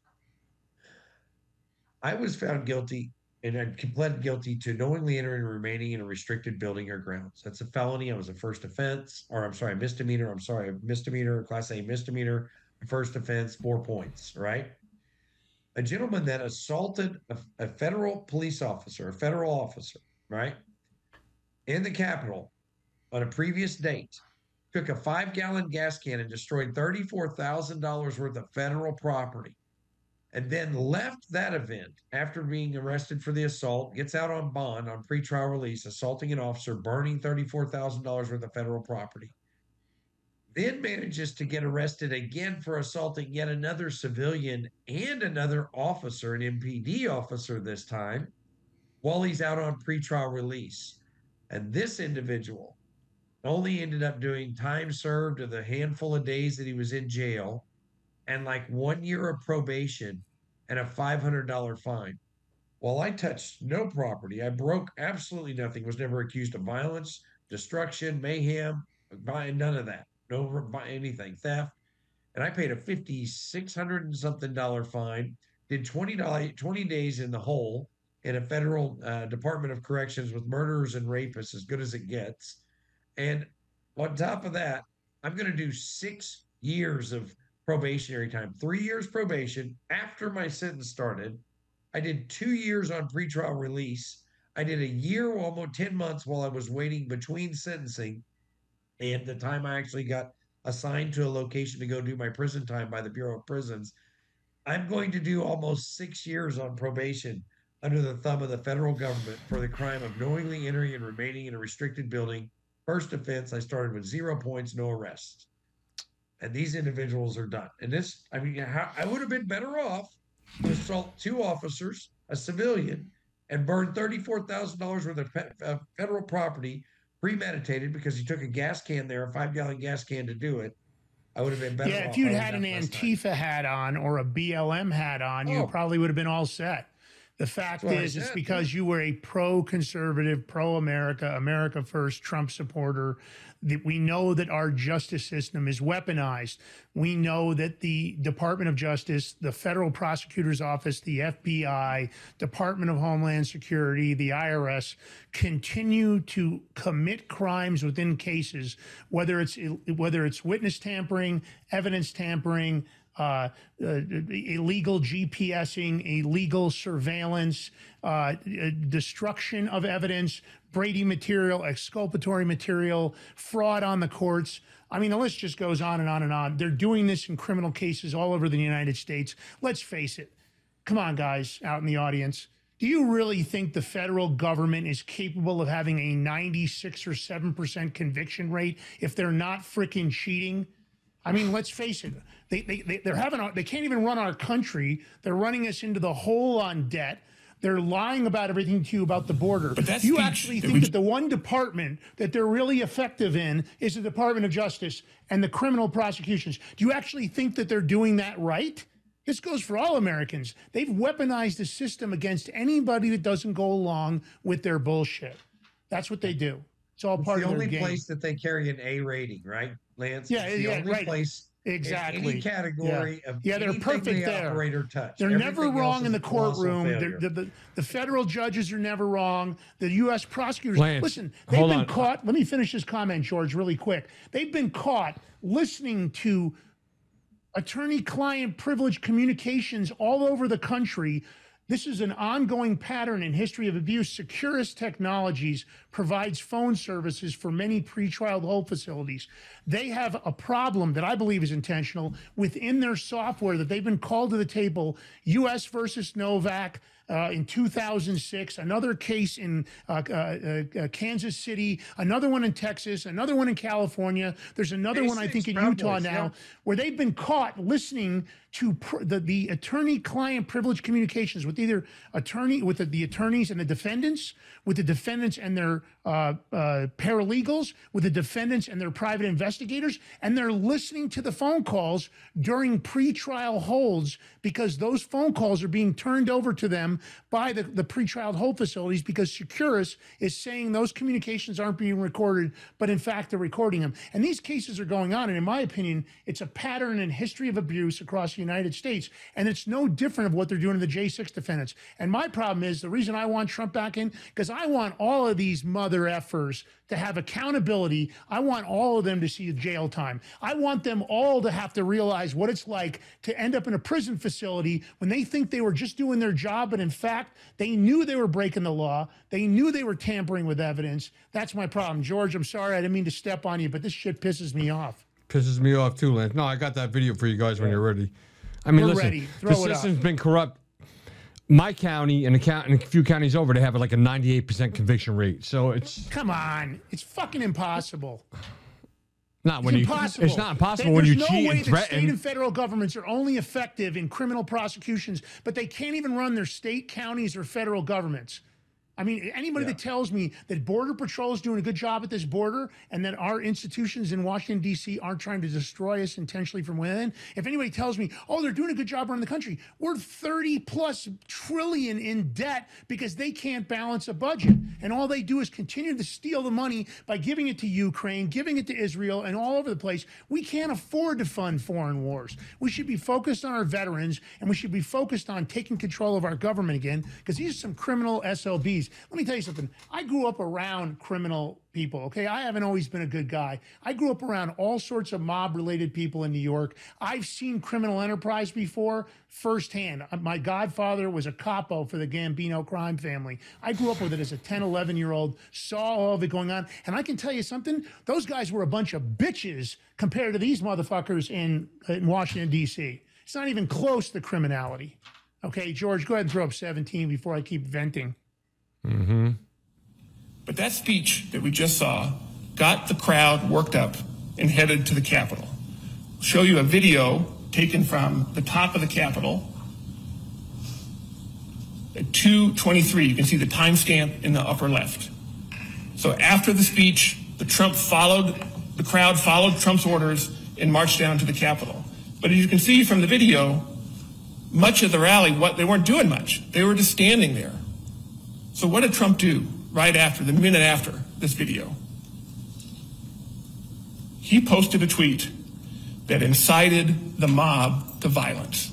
I was found guilty and I pled guilty to knowingly entering and remaining in a restricted building or grounds. That's a felony. It was a first offense, or I'm sorry, misdemeanor. I'm sorry, misdemeanor, class A misdemeanor, first offense, four points, right? A gentleman that assaulted a, a federal police officer, a federal officer, right, in the Capitol on a previous date, took a five gallon gas can and destroyed $34,000 worth of federal property and then left that event after being arrested for the assault, gets out on bond on pretrial release, assaulting an officer, burning $34,000 worth of federal property. Then manages to get arrested again for assaulting yet another civilian and another officer, an MPD officer this time, while he's out on pretrial release. And this individual only ended up doing time served of the handful of days that he was in jail and like one year of probation and a $500 fine. While I touched no property, I broke absolutely nothing, was never accused of violence, destruction, mayhem, buying none of that, no anything, theft. And I paid a 5600 and something dollar fine, did 20, 20 days in the hole in a federal uh, Department of Corrections with murderers and rapists, as good as it gets. And on top of that, I'm going to do six years of probationary time, three years probation after my sentence started. I did two years on pretrial release. I did a year, almost 10 months while I was waiting between sentencing and the time I actually got assigned to a location to go do my prison time by the Bureau of Prisons. I'm going to do almost six years on probation under the thumb of the federal government for the crime of knowingly entering and remaining in a restricted building. First offense, I started with zero points, no arrests and these individuals are done. And this, I mean, how, I would have been better off to assault two officers, a civilian, and burn thirty-four thousand dollars worth of pe- uh, federal property premeditated because he took a gas can there, a five-gallon gas can to do it. I would have been better. Yeah, if you'd had an less time. Antifa hat on or a BLM hat on, you Oh. probably would have been all set. The fact is, it's because you were a pro-conservative, pro-America, America First Trump supporter. That we know that our justice system is weaponized. We know that the Department of Justice, the Federal Prosecutor's Office, the FBI, Department of Homeland Security, the IRS continue to commit crimes within cases, whether it's whether it's witness tampering, evidence tampering, uh, uh, illegal GPSing, illegal surveillance, uh, uh, destruction of evidence, Brady material, exculpatory material, fraud on the courts. I mean, the list just goes on and on and on. They're doing this in criminal cases all over the United States. Let's face it. Come on, guys, out in the audience. Do you really think the federal government is capable of having a 96 or 7% conviction rate if they're not freaking cheating? I mean, let's face it. They, they, they, they're having, a, they can't even run our country. They're running us into the hole on debt. They're lying about everything to you about the border. But that Do you speech actually think we- that the one department that they're really effective in is the Department of Justice and the criminal prosecutions? Do you actually think that they're doing that right? This goes for all Americans. They've weaponized the system against anybody that doesn't go along with their bullshit. That's what they do. It's all It's part the of the only their game. place that they carry an A rating, right, Lance? Yeah, it's the yeah, only right. place in Exactly. any category of Yeah, they're perfect they there. operate or touch. They're never Everything else wrong in the courtroom. They're- The, the, the federal judges are never wrong. The U.S. prosecutors. Lance, listen, they've been on. caught. Let me finish this comment, George, really quick. They've been caught listening to attorney client privilege communications all over the country. This is an ongoing pattern in history of abuse. Securus Technologies provides phone services for many pretrial hold facilities. They have a problem that I believe is intentional within their software that they've been called to the table. U.S. versus Novak, uh, in 2006, another case in uh, uh, uh, Kansas City, another one in Texas, another one in California. There's another one, I think, in Utah Boys, now, yeah. where they've been caught listening to pr- the, the attorney-client privilege communications with either attorney with the, the attorneys and the defendants, with the defendants and their uh, uh, paralegals, with the defendants and their private investigators, and they're listening to the phone calls during pretrial holds because those phone calls are being turned over to them by the, the pretrial hold facilities because Securus is saying those communications aren't being recorded, but in fact they're recording them. And these cases are going on. And in my opinion, it's a pattern and history of abuse across the United States. And it's no different of what they're doing to the J6 defendants. And my problem is the reason I want Trump back in, because I want all of these mother effers to have accountability. I want all of them to see jail time. I want them all to have to realize what it's like to end up in a prison facility when they think they were just doing their job, but in fact, they knew they were breaking the law. They knew they were tampering with evidence. That's my problem. George, I'm sorry. I didn't mean to step on you, but this shit pisses me off. Pisses me off too, Lance. No, I got that video for you guys when you're ready. I mean, We're listen, the Throw it up. system's been corrupt. My county and a, count, and a few counties over, they have like a 98% conviction rate. So it's Come on. It's fucking impossible. not when it's you. impossible. It's not impossible There- when you there's no cheat way and that state and federal governments are only effective in criminal prosecutions, but they can't even run their state, counties, or federal governments. I mean, anybody that tells me that Border Patrol is doing a good job at this border and that our institutions in Washington, D.C. aren't trying to destroy us intentionally from within, if anybody tells me, oh, they're doing a good job around the country, we're 30 plus trillion in debt because they can't balance a budget. And all they do is continue to steal the money by giving it to Ukraine, giving it to Israel, and all over the place. We can't afford to fund foreign wars. We should be focused on our veterans and we should be focused on taking control of our government again because these are some criminal SLBs. Let me tell you something. I grew up around criminal people, okay? I haven't always been a good guy. I grew up around all sorts of mob related people in New York. I've seen criminal enterprise before firsthand. Uh, My godfather was a capo for the Gambino crime family. I grew up with it as a 10, 11 year old, saw all of it going on. And I can tell you something, those guys were a bunch of bitches compared to these motherfuckers in, in Washington, D.C. It's not even close to criminality. Okay, George, go ahead and throw up 17 before I keep venting. Mm-hmm. But that speech that we just saw got the crowd worked up and headed to the Capitol. I'll show you a video taken from the top of the Capitol at 2:23. You can see the timestamp in the upper left. So after the speech, the Trump followed the crowd followed Trump's orders and marched down to the Capitol. But as you can see from the video, much of the rally, what they weren't doing much. They were just standing there. So what did Trump do right after, the minute after this video? He posted a tweet that incited the mob to violence.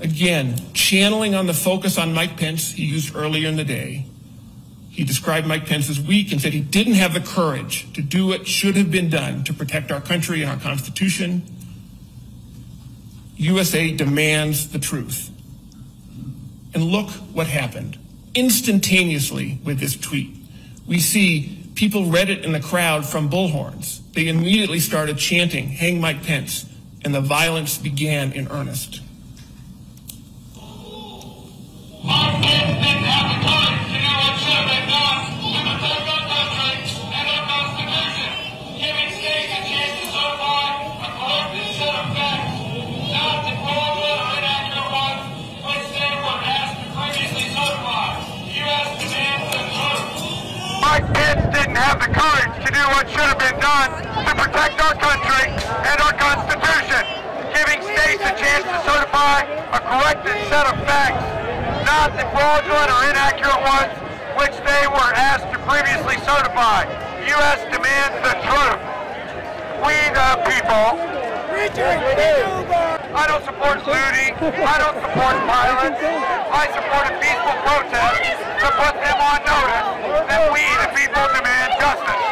Again, channeling on the focus on Mike Pence he used earlier in the day. He described Mike Pence as weak and said he didn't have the courage to do what should have been done to protect our country and our Constitution. USA demands the truth. And look what happened. Instantaneously with this tweet, we see people read it in the crowd from bullhorns. They immediately started chanting, Hang Mike Pence, and the violence began in earnest. Didn't have the courage to do what should have been done to protect our country and our Constitution, giving states a chance to certify a corrected set of facts, not the fraudulent or inaccurate ones which they were asked to previously certify. U.S. demands the truth. We the people. I don't support looting. I don't support violence. I support a peaceful protest to put them on notice that we the people demand justice.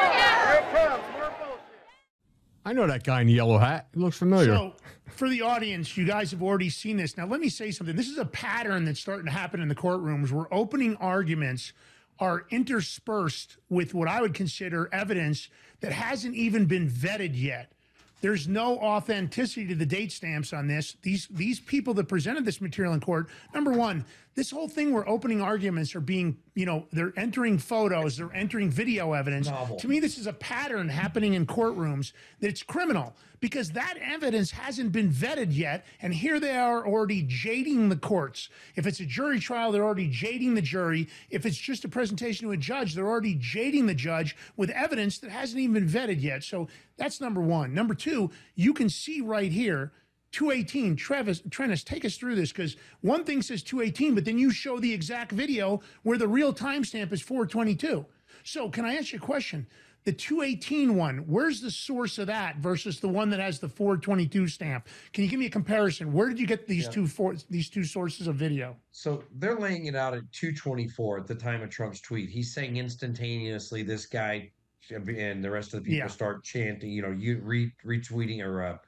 I know that guy in the yellow hat. He looks familiar. So, for the audience, you guys have already seen this. Now, let me say something. This is a pattern that's starting to happen in the courtrooms where opening arguments are interspersed with what I would consider evidence that hasn't even been vetted yet. There's no authenticity to the date stamps on this. These these people that presented this material in court, number one, this whole thing where opening arguments are being, you know, they're entering photos, they're entering video evidence. Novel. To me, this is a pattern happening in courtrooms that's criminal because that evidence hasn't been vetted yet. And here they are already jading the courts. If it's a jury trial, they're already jading the jury. If it's just a presentation to a judge, they're already jading the judge with evidence that hasn't even been vetted yet. So that's number one. Number two, you can see right here 218. Travis, Trennis, take us through this because one thing says 218, but then you show the exact video where the real timestamp is 422. So, can I ask you a question? The 218 one, where's the source of that versus the one that has the 422 stamp? Can you give me a comparison? Where did you get these Yeah. two for, these two sources of video? So they're laying it out at 224 at the time of Trump's tweet. He's saying instantaneously this guy and the rest of the people Yeah. start chanting, you know, you re- retweeting or uh,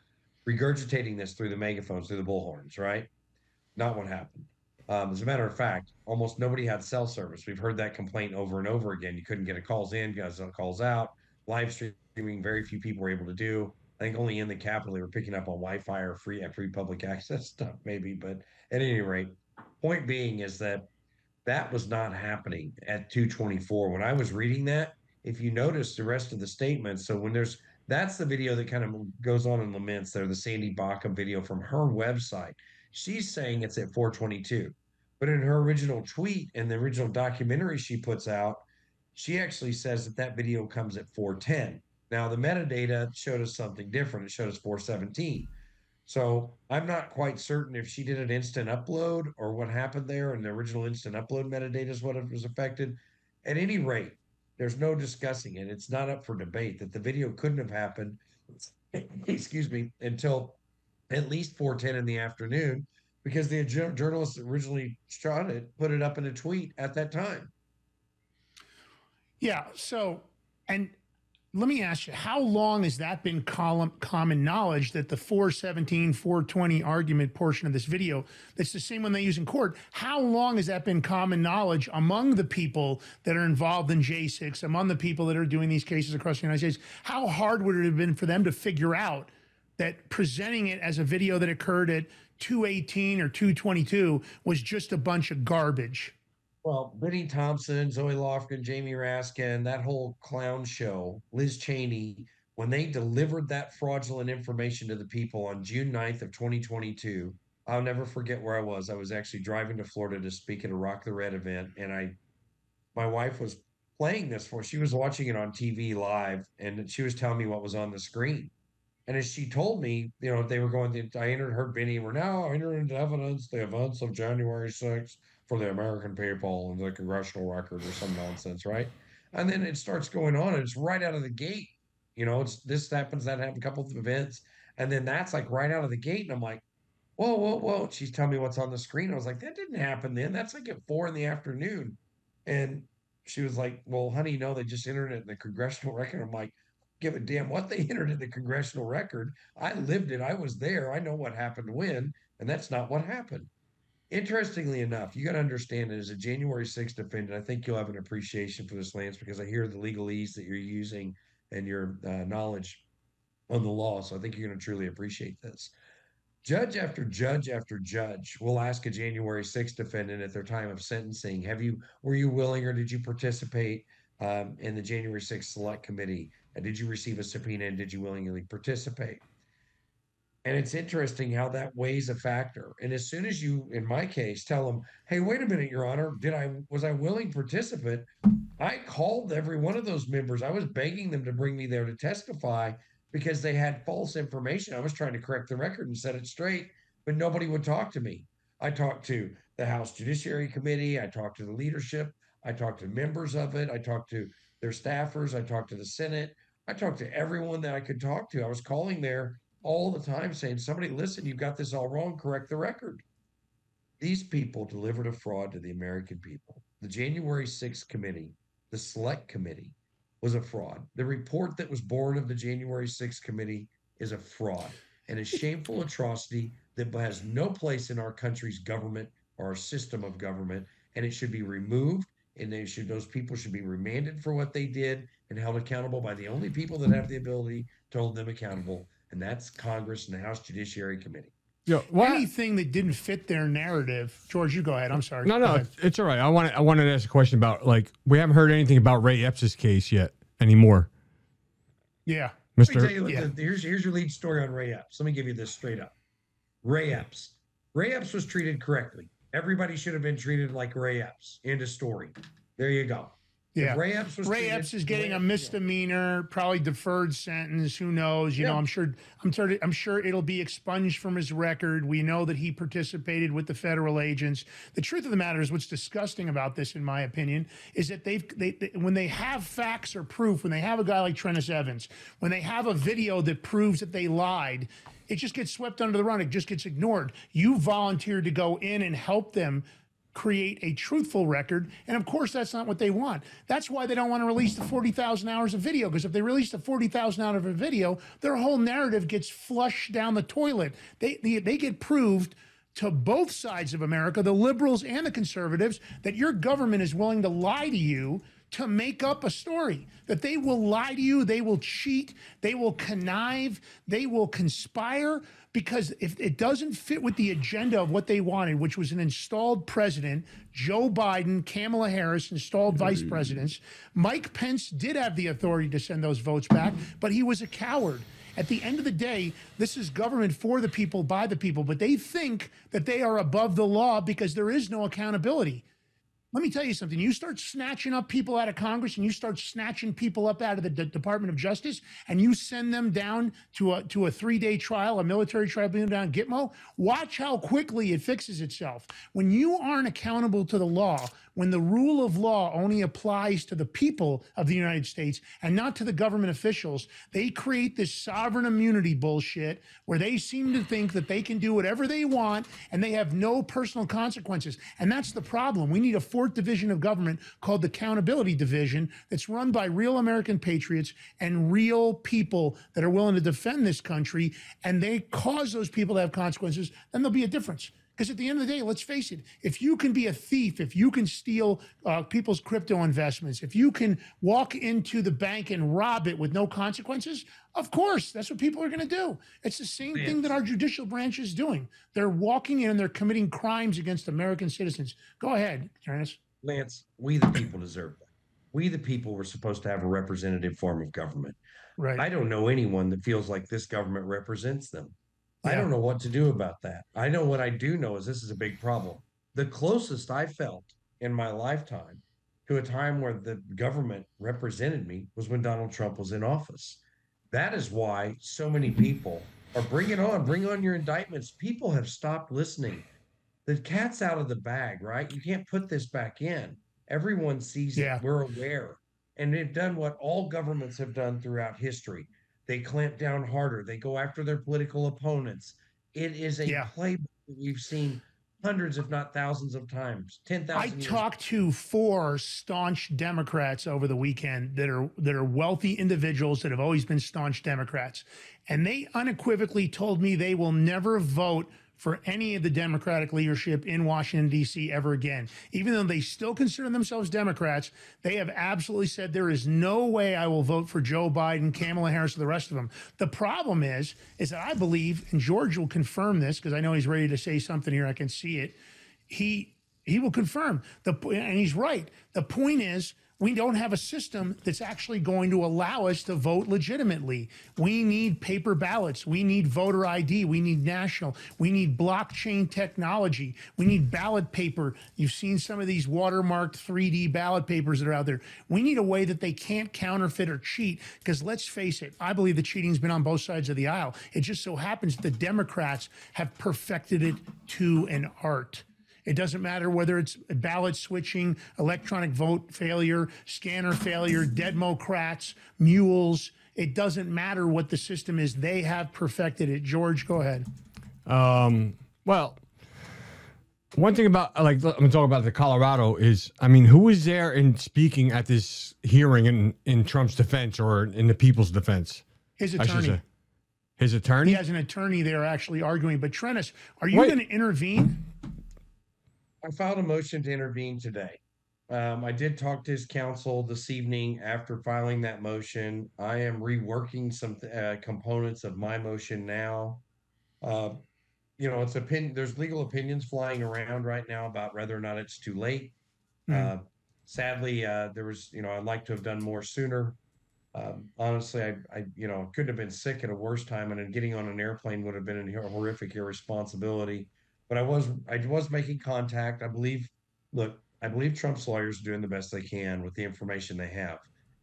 regurgitating this through the megaphones, through the bullhorns, right? Not what happened. Um, as a matter of fact, almost nobody had cell service. We've heard that complaint over and over again. You couldn't get a calls in, you guys got calls out. Live streaming, very few people were able to do. I think only in the capital they were picking up on Wi-Fi or free free public <laughs> access stuff, maybe. But at any rate, point being is that that was not happening at 224 when i was reading that if you notice the rest of the statements so when there's that's the video that kind of goes on and laments there the Sandi Bachom video from her website. She's saying it's at 422 but in her original tweet and the original documentary she puts out she actually says that that video comes at 410 now the metadata showed us something different. It showed us 417 so I'm not quite certain if she did an instant upload or what happened there, and the original instant upload metadata is what it was affected. At any rate, there's no discussing it. It's not up for debate that the video couldn't have happened, <clears throat> excuse me, until at least 4:10 in the afternoon, because the journalist originally shot it, put it up in a tweet at that time. Yeah. So, and let me ask you, how long has that been column, common knowledge that the 417, 420 argument portion of this video, that's the same one they use in court, how long has that been common knowledge among the people that are involved in J6, among the people that are doing these cases across the United States? How hard would it have been for them to figure out that presenting it as a video that occurred at 218 or 222 was just a bunch of garbage? Well, Bennie Thompson, Zoe Lofgren, Jamie Raskin, that whole clown show, Liz Cheney, when they delivered that fraudulent information to the people on June 9th of 2022, I'll never forget where I was. I was actually driving to Florida to speak at a Rock the Red event, and I, my wife was playing this for. She was watching it on TV live, and she was telling me what was on the screen. And as she told me, you know, they were going. To, I entered her Bennie. We're now entering evidence the events of January 6th for the American people and the congressional record or some nonsense, right? And then it starts going on, and it's right out of the gate. You know, it's this happens, that happened, a couple of events, and then that's like right out of the gate, and I'm like, whoa, whoa, whoa! She's telling me what's on the screen. I was like, that didn't happen then. That's like at four in the afternoon, and she was like, well, honey, no, they just entered it in the congressional <laughs> record. I'm like, give a damn what they <laughs> entered in the congressional record. I lived it. I was there. I know what happened when, and that's not what happened. Interestingly enough, you got to understand that as a January 6th defendant, I think you'll have an appreciation for this, Lance, because I hear the legalese that you're using and your uh, knowledge on the law. So I think you're going to truly appreciate this. Judge after judge after judge will ask a January 6th defendant at their time of sentencing, have you, were you willing or did you participate um, in the January 6th select committee? Did you receive a subpoena and did you willingly participate? And it's interesting how that weighs a factor. And as soon as you, in my case, tell them, "Hey, wait a minute, Your Honor, did I was I willing participant?" I called every one of those members. I was begging them to bring me there to testify because they had false information. I was trying to correct the record and set it straight, but nobody would talk to me. I talked to the House Judiciary Committee. I talked to the leadership. I talked to members of it. I talked to their staffers. I talked to the Senate. I talked to everyone that I could talk to. I was calling there all the time saying, somebody, listen, you've got this all wrong, correct the record. These people delivered a fraud to the American people. The January 6th committee, the select committee, was a fraud. The report that was born of the January 6th committee is a fraud and a shameful atrocity that has no place in our country's government or our system of government, and it should be removed. And they should; those people should be remanded for what they did and held accountable by the only people that have the ability to hold them accountable, and that's Congress and the House Judiciary Committee. Yeah, what? Anything that didn't fit their narrative, George, you go ahead. I'm sorry. No, Go no, it's, it's all right. I want I wanted to ask a question about like we haven't heard anything about Ray Epps' case yet anymore, Yeah. Let me tell Mister. you, what Yeah. the, here's here's your lead story on Ray Epps. Let me give you this straight up. Ray Epps. Ray Epps was treated correctly. Everybody should have been treated like Ray Epps. End of story. There you go. Yeah. Ray Epps was Ray treated- Epps is getting Ray- a misdemeanor, probably deferred sentence. Who knows? You know, I'm sure. I'm sure. I'm sure it'll be expunged from his record. We know that he participated with the federal agents. The truth of the matter is, what's disgusting about this, in my opinion, is that they've they, they when they have facts or proof, when they have a guy like Trennis Evans, when they have a video that proves that they lied. It just gets swept under the rug. It just gets ignored. You volunteered to go in and help them create a truthful record. And of course, that's not what they want. That's why they don't want to release the 40,000 hours of video, because if they release the 40,000 hours of video, their whole narrative gets flushed down the toilet. They, they, they get proved to both sides of America, the liberals and the conservatives, that your government is willing to lie to you to make up a story that they will lie to you, they will cheat, they will connive, they will conspire because if it doesn't fit with the agenda of what they wanted, which was an installed president, Joe Biden, Kamala Harris, installed mm-hmm. vice presidents, Mike Pence did have the authority to send those votes back, but he was a coward. At the end of the day, this is government for the people, by the people, but they think that they are above the law because there is no accountability. Let me tell you something. You start snatching up people out of Congress and you start snatching people up out of the D- Department of Justice and you send them down to a to a three-day trial, a military tribunal down in Gitmo, watch how quickly it fixes itself. When you aren't accountable to the law, when the rule of law only applies to the people of the United States and not to the government officials, they create this sovereign immunity bullshit where they seem to think that they can do whatever they want and they have no personal consequences. And that's the problem. We need a fourth division of government called the Accountability Division that's run by real American patriots and real people that are willing to defend this country. And they cause those people to have consequences, then there'll be a difference. Because at the end of the day, let's face it, if you can be a thief, if you can steal uh, people's crypto investments, if you can walk into the bank and rob it with no consequences, of course, that's what people are going to do. It's the same thing that our judicial branch is doing. They're walking in and they're committing crimes against American citizens. Go ahead, Trennis. Lance, we the people deserve that. We the people were supposed to have a representative form of government. Right. I don't know anyone that feels like this government represents them. I don't know what to do about that. I know what I do know is this is a big problem. The closest I felt in my lifetime to a time where the government represented me was when Donald Trump was in office. That is why so many people are bring it on, bring on your indictments. People have stopped listening. The cat's out of the bag, right? You can't put this back in. Everyone sees Yeah. it. We're aware. And they've done what all governments have done throughout history. They clamp down harder. They go after their political opponents. It is a Yeah. playbook that we've seen hundreds, if not thousands of times. Ten I thousand. talked to four staunch Democrats over the weekend that are that are wealthy individuals that have always been staunch Democrats, and they unequivocally told me they will never vote for any of the Democratic leadership in Washington D.C. ever again. Even though they still consider themselves Democrats, they have absolutely said there is no way I will vote for Joe Biden, Kamala Harris, or the rest of them. The problem is, is that I believe, and George will confirm this because I know he's ready to say something here. I can see it he he will confirm the and he's right. The point is we don't have a system that's actually going to allow us to vote legitimately. We need paper ballots. We need voter ID. We need national. We need blockchain technology. We need ballot paper. You've seen some of these watermarked 3D ballot papers that are out there. We need a way that they can't counterfeit or cheat because let's face it, I believe the cheating's been on both sides of the aisle. It just so happens the Democrats have perfected it to an art. It doesn't matter whether it's ballot switching, electronic vote failure, scanner failure, Democrats, mules. It doesn't matter what the system is. They have perfected it. George, go ahead. Um, well, one thing about like I'm gonna talk about the Colorado is, I mean, who was there in speaking at this hearing in in Trump's defense or in the people's defense? His attorney. His attorney. He has an attorney there actually arguing. But Trennis, are you going to intervene? I filed a motion to intervene today. Um, I did talk to his counsel this evening after filing that motion. I am reworking some uh, components of my motion now. Uh, you know, it's opinion. There's legal opinions flying around right now about whether or not it's too late. Mhm. Uh, sadly, uh, there was, you know, I'd like to have done more sooner. Um, honestly, I, I, you know, couldn't have been sick at a worse time, and then getting on an airplane would have been a horrific irresponsibility. But I was, I was making contact. I believe. Look, I believe Trump's lawyers are doing the best they can with the information they have.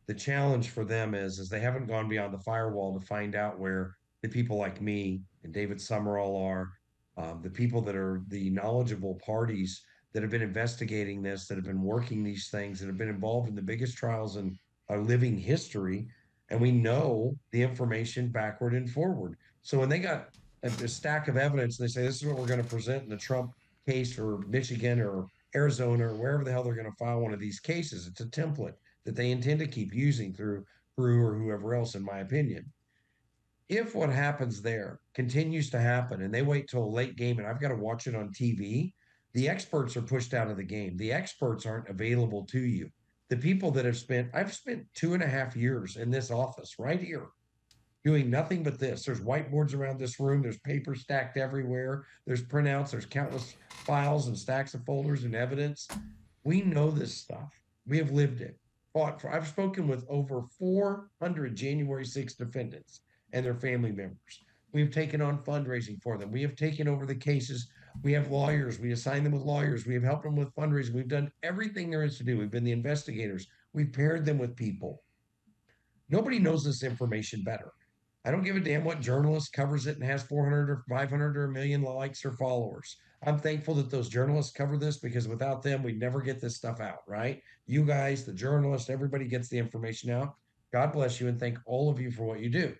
The challenge for them is, is they haven't gone beyond the firewall to find out where the people like me and David Summerall are, um, the people that are the knowledgeable parties that have been investigating this, that have been working these things, that have been involved in the biggest trials in our living history, and we know the information backward and forward. So when they got a, a stack of evidence, and they say this is what we're going to present in the Trump case or Michigan or Arizona or wherever the hell they're going to file one of these cases. It's a template that they intend to keep using through CREW or whoever else, in my opinion. If what happens there continues to happen and they wait till late game and I've got to watch it on TV, the experts are pushed out of the game. The experts aren't available to you. The people that have spent, I've spent two and a half years in this office right here doing nothing but this. There's whiteboards around this room. There's paper stacked everywhere. There's printouts. There's countless files and stacks of folders and evidence. We know this stuff. We have lived it. Fought for. I've spoken with over 400 January 6 defendants and their family members. We've taken on fundraising for them. We have taken over the cases. We have lawyers. We assign them with lawyers. We have helped them with fundraising. We've done everything there is to do. We've been the investigators. We've paired them with people. Nobody knows this information better. I don't give a damn what journalist covers it and has 400 or 500 or a million likes or followers. I'm thankful that those journalists cover this because without them, we'd never get this stuff out, right? You guys, the journalists, everybody gets the information out. God bless you and thank all of you for what you do.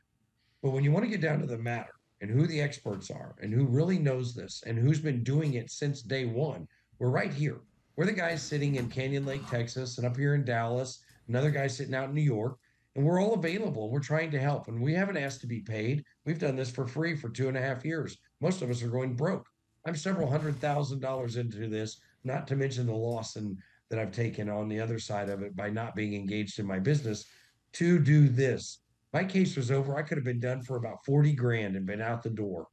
But when you want to get down to the matter and who the experts are and who really knows this and who's been doing it since day one, we're right here. We're the guys sitting in Canyon Lake, Texas, and up here in Dallas, another guy sitting out in New York and we're all available. We're trying to help, and we haven't asked to be paid. We've done this for free for two and a half years. Most of us are going broke. I'm several hundred thousand dollars into this, not to mention the loss and that I've taken on the other side of it by not being engaged in my business to do this. My case was over. I could have been done for about 40 grand and been out the door,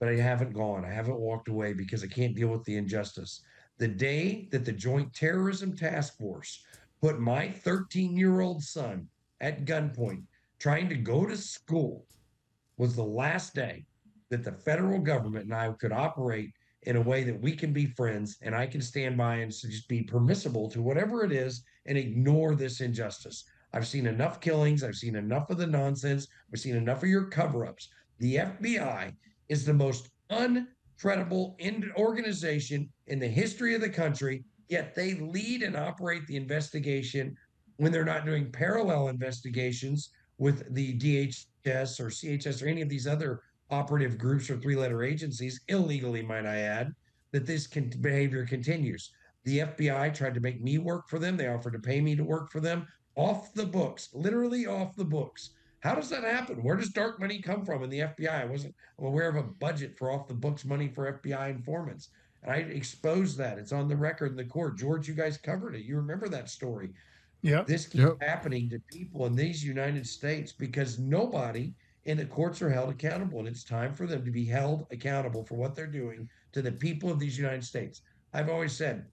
but I haven't gone. I haven't walked away because I can't deal with the injustice. The day that the Joint Terrorism Task Force put my 13 year old son at gunpoint trying to go to school was the last day that the federal government and I could operate in a way that we can be friends and I can stand by and just be permissible to whatever it is and ignore this injustice. I've seen enough killings. I've seen enough of the nonsense. I've seen enough of your cover ups. The FBI is the most uncredible organization in the history of the country, yet they lead and operate the investigation when they're not doing parallel investigations with the DHS or CHS or any of these other operative groups or three letter agencies, illegally, might I add, that this con- behavior continues. The FBI tried to make me work for them. They offered to pay me to work for them off the books, literally off the books. How does that happen? Where does dark money come from in the FBI? I wasn't aware of a budget for off the books money for FBI informants. And I exposed that. It's on the record in the court. George, you guys covered it. You remember that story. Yeah. This keeps yep. happening to people in these United States because nobody in the courts are held accountable. And it's time for them to be held accountable for what they're doing to the people of these United States. I've always said,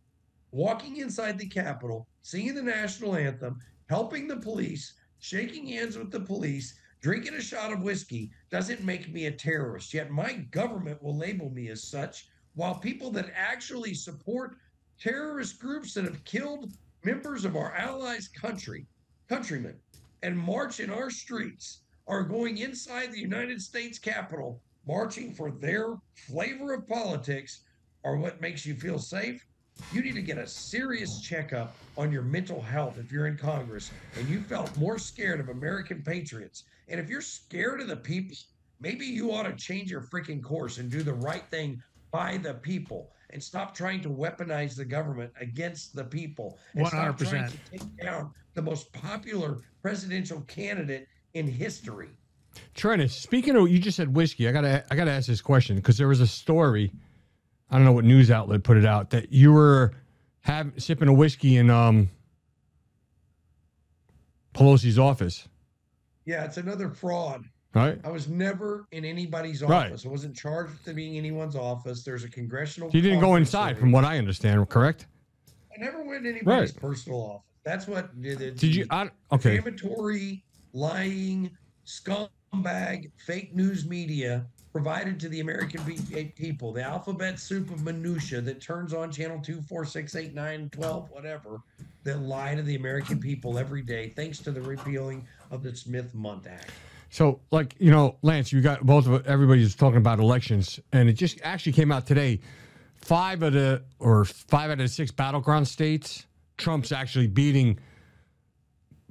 walking inside the Capitol, singing the national anthem, helping the police, shaking hands with the police, drinking a shot of whiskey doesn't make me a terrorist. Yet my government will label me as such, while people that actually support terrorist groups that have killed members of our allies' country, countrymen, and march in our streets are going inside the United States Capitol, marching for their flavor of politics, or what makes you feel safe, you need to get a serious checkup on your mental health if you're in Congress and you felt more scared of American patriots. And if you're scared of the people, maybe you ought to change your freaking course and do the right thing by the people and stop trying to weaponize the government against the people. One hundred percent. Take down the most popular presidential candidate in history. Trent, speaking of, you just said whiskey. I gotta, I gotta ask this question because there was a story. I don't know what news outlet put it out that you were have sipping a whiskey in um, Pelosi's office. Yeah, it's another fraud. Right. I was never in anybody's office. Right. I wasn't charged with being in anyone's office. There's a congressional. You didn't go inside, from what I understand, correct? I never went to anybody's right. personal office. That's what did it. Did you? I, okay. Defamatory, lying, scumbag, fake news media provided to the American people, the alphabet soup of minutia that turns on channel 2, 4, 6, 8, 9, 12, whatever, that lie to the American people every day, thanks to the repealing of the Smith Mundt Act. So, like you know, Lance, you got both of everybody's talking about elections, and it just actually came out today. Five of the or five out of the six battleground states, Trump's actually beating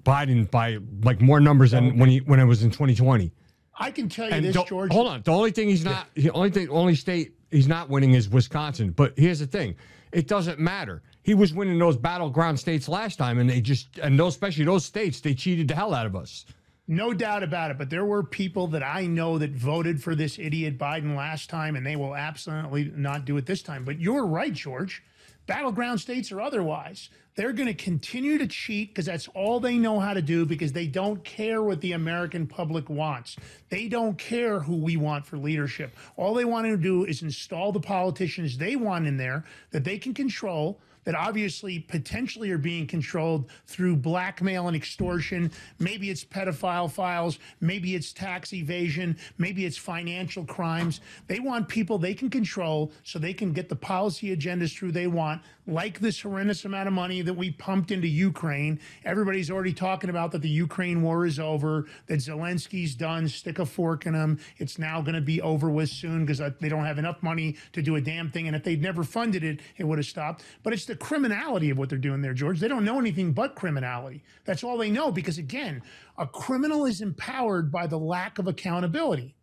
Biden by like more numbers than when he when it was in 2020. I can tell you And this, George. hold on, the only thing he's not, the only thing, only state he's not winning is Wisconsin. But here's the thing: it doesn't matter. He was winning those battleground states last time, and they just and those, especially those states, they cheated the hell out of us. No doubt about it. But there were people that I know that voted for this idiot Biden last time, and they will absolutely not do it this time. But you're right, George. Battleground states or otherwise, they're going to continue to cheat because that's all they know how to do because they don't care what the American public wants. They don't care who we want for leadership. All they want to do is install the politicians they want in there that they can control that obviously potentially are being controlled through blackmail and extortion. Maybe it's pedophile files, maybe it's tax evasion, maybe it's financial crimes. They want people they can control so they can get the policy agendas through they want, like this horrendous amount of money that we pumped into Ukraine. Everybody's already talking about that the Ukraine war is over, that Zelensky's done, stick a fork in him. It's now going to be over with soon because uh, they don't have enough money to do a damn thing. And if they'd never funded it, it would have stopped. But it's the criminality of what they're doing there, George. They don't know anything but criminality. That's all they know because, again, a criminal is empowered by the lack of accountability.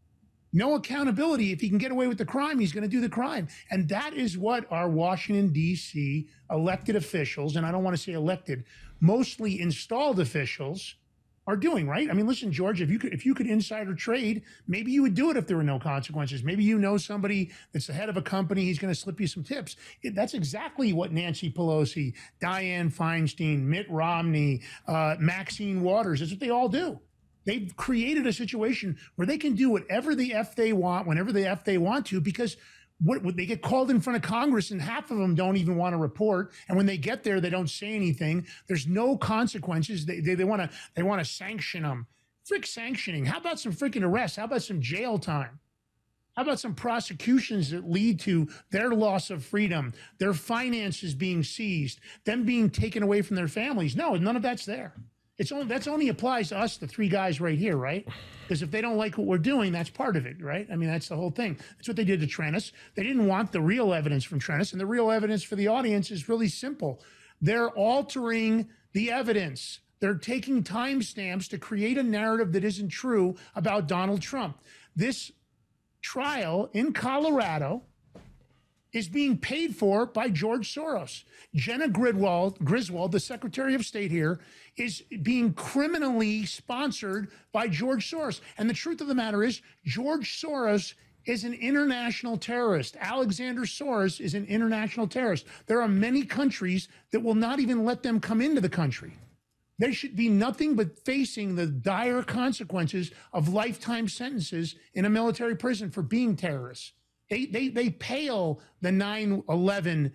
No accountability. If he can get away with the crime, he's going to do the crime. And that is what our Washington, D.C. elected officials, and I don't want to say elected, mostly installed officials, are doing, right? I mean, listen, George, if you could if you could insider trade, maybe you would do it if there were no consequences. Maybe you know somebody that's the head of a company, he's going to slip you some tips. It- that's exactly what Nancy Pelosi, Dianne Feinstein, Mitt Romney, uh, Maxine Waters, that's what they all do. They've created a situation where they can do whatever the F they want, whenever the F they want to, because what, they get called in front of Congress and half of them don't even want to report. And when they get there, they don't say anything. There's no consequences. They, they, they want to they want to sanction them. Frick sanctioning. How about some freaking arrests? How about some jail time? How about some prosecutions that lead to their loss of freedom, their finances being seized, them being taken away from their families? No, none of that's there. It's only that's only applies to us, the three guys right here, right? Because if they don't like what we're doing, that's part of it, right? I mean, that's the whole thing. That's what they did to Trennis. They didn't want the real evidence from Trennis, and the real evidence for the audience is really simple. They're altering the evidence. They're taking timestamps to create a narrative that isn't true about Donald Trump. This trial in Colorado is being paid for by George Soros. Jena Griswold, Griswold, the Secretary of State here, is being criminally sponsored by George Soros. And the truth of the matter is, George Soros is an international terrorist. Alexander Soros is an international terrorist. There are many countries that will not even let them come into the country. They should be nothing but facing the dire consequences of lifetime sentences in a military prison for being terrorists. They, they, they pale the 9 11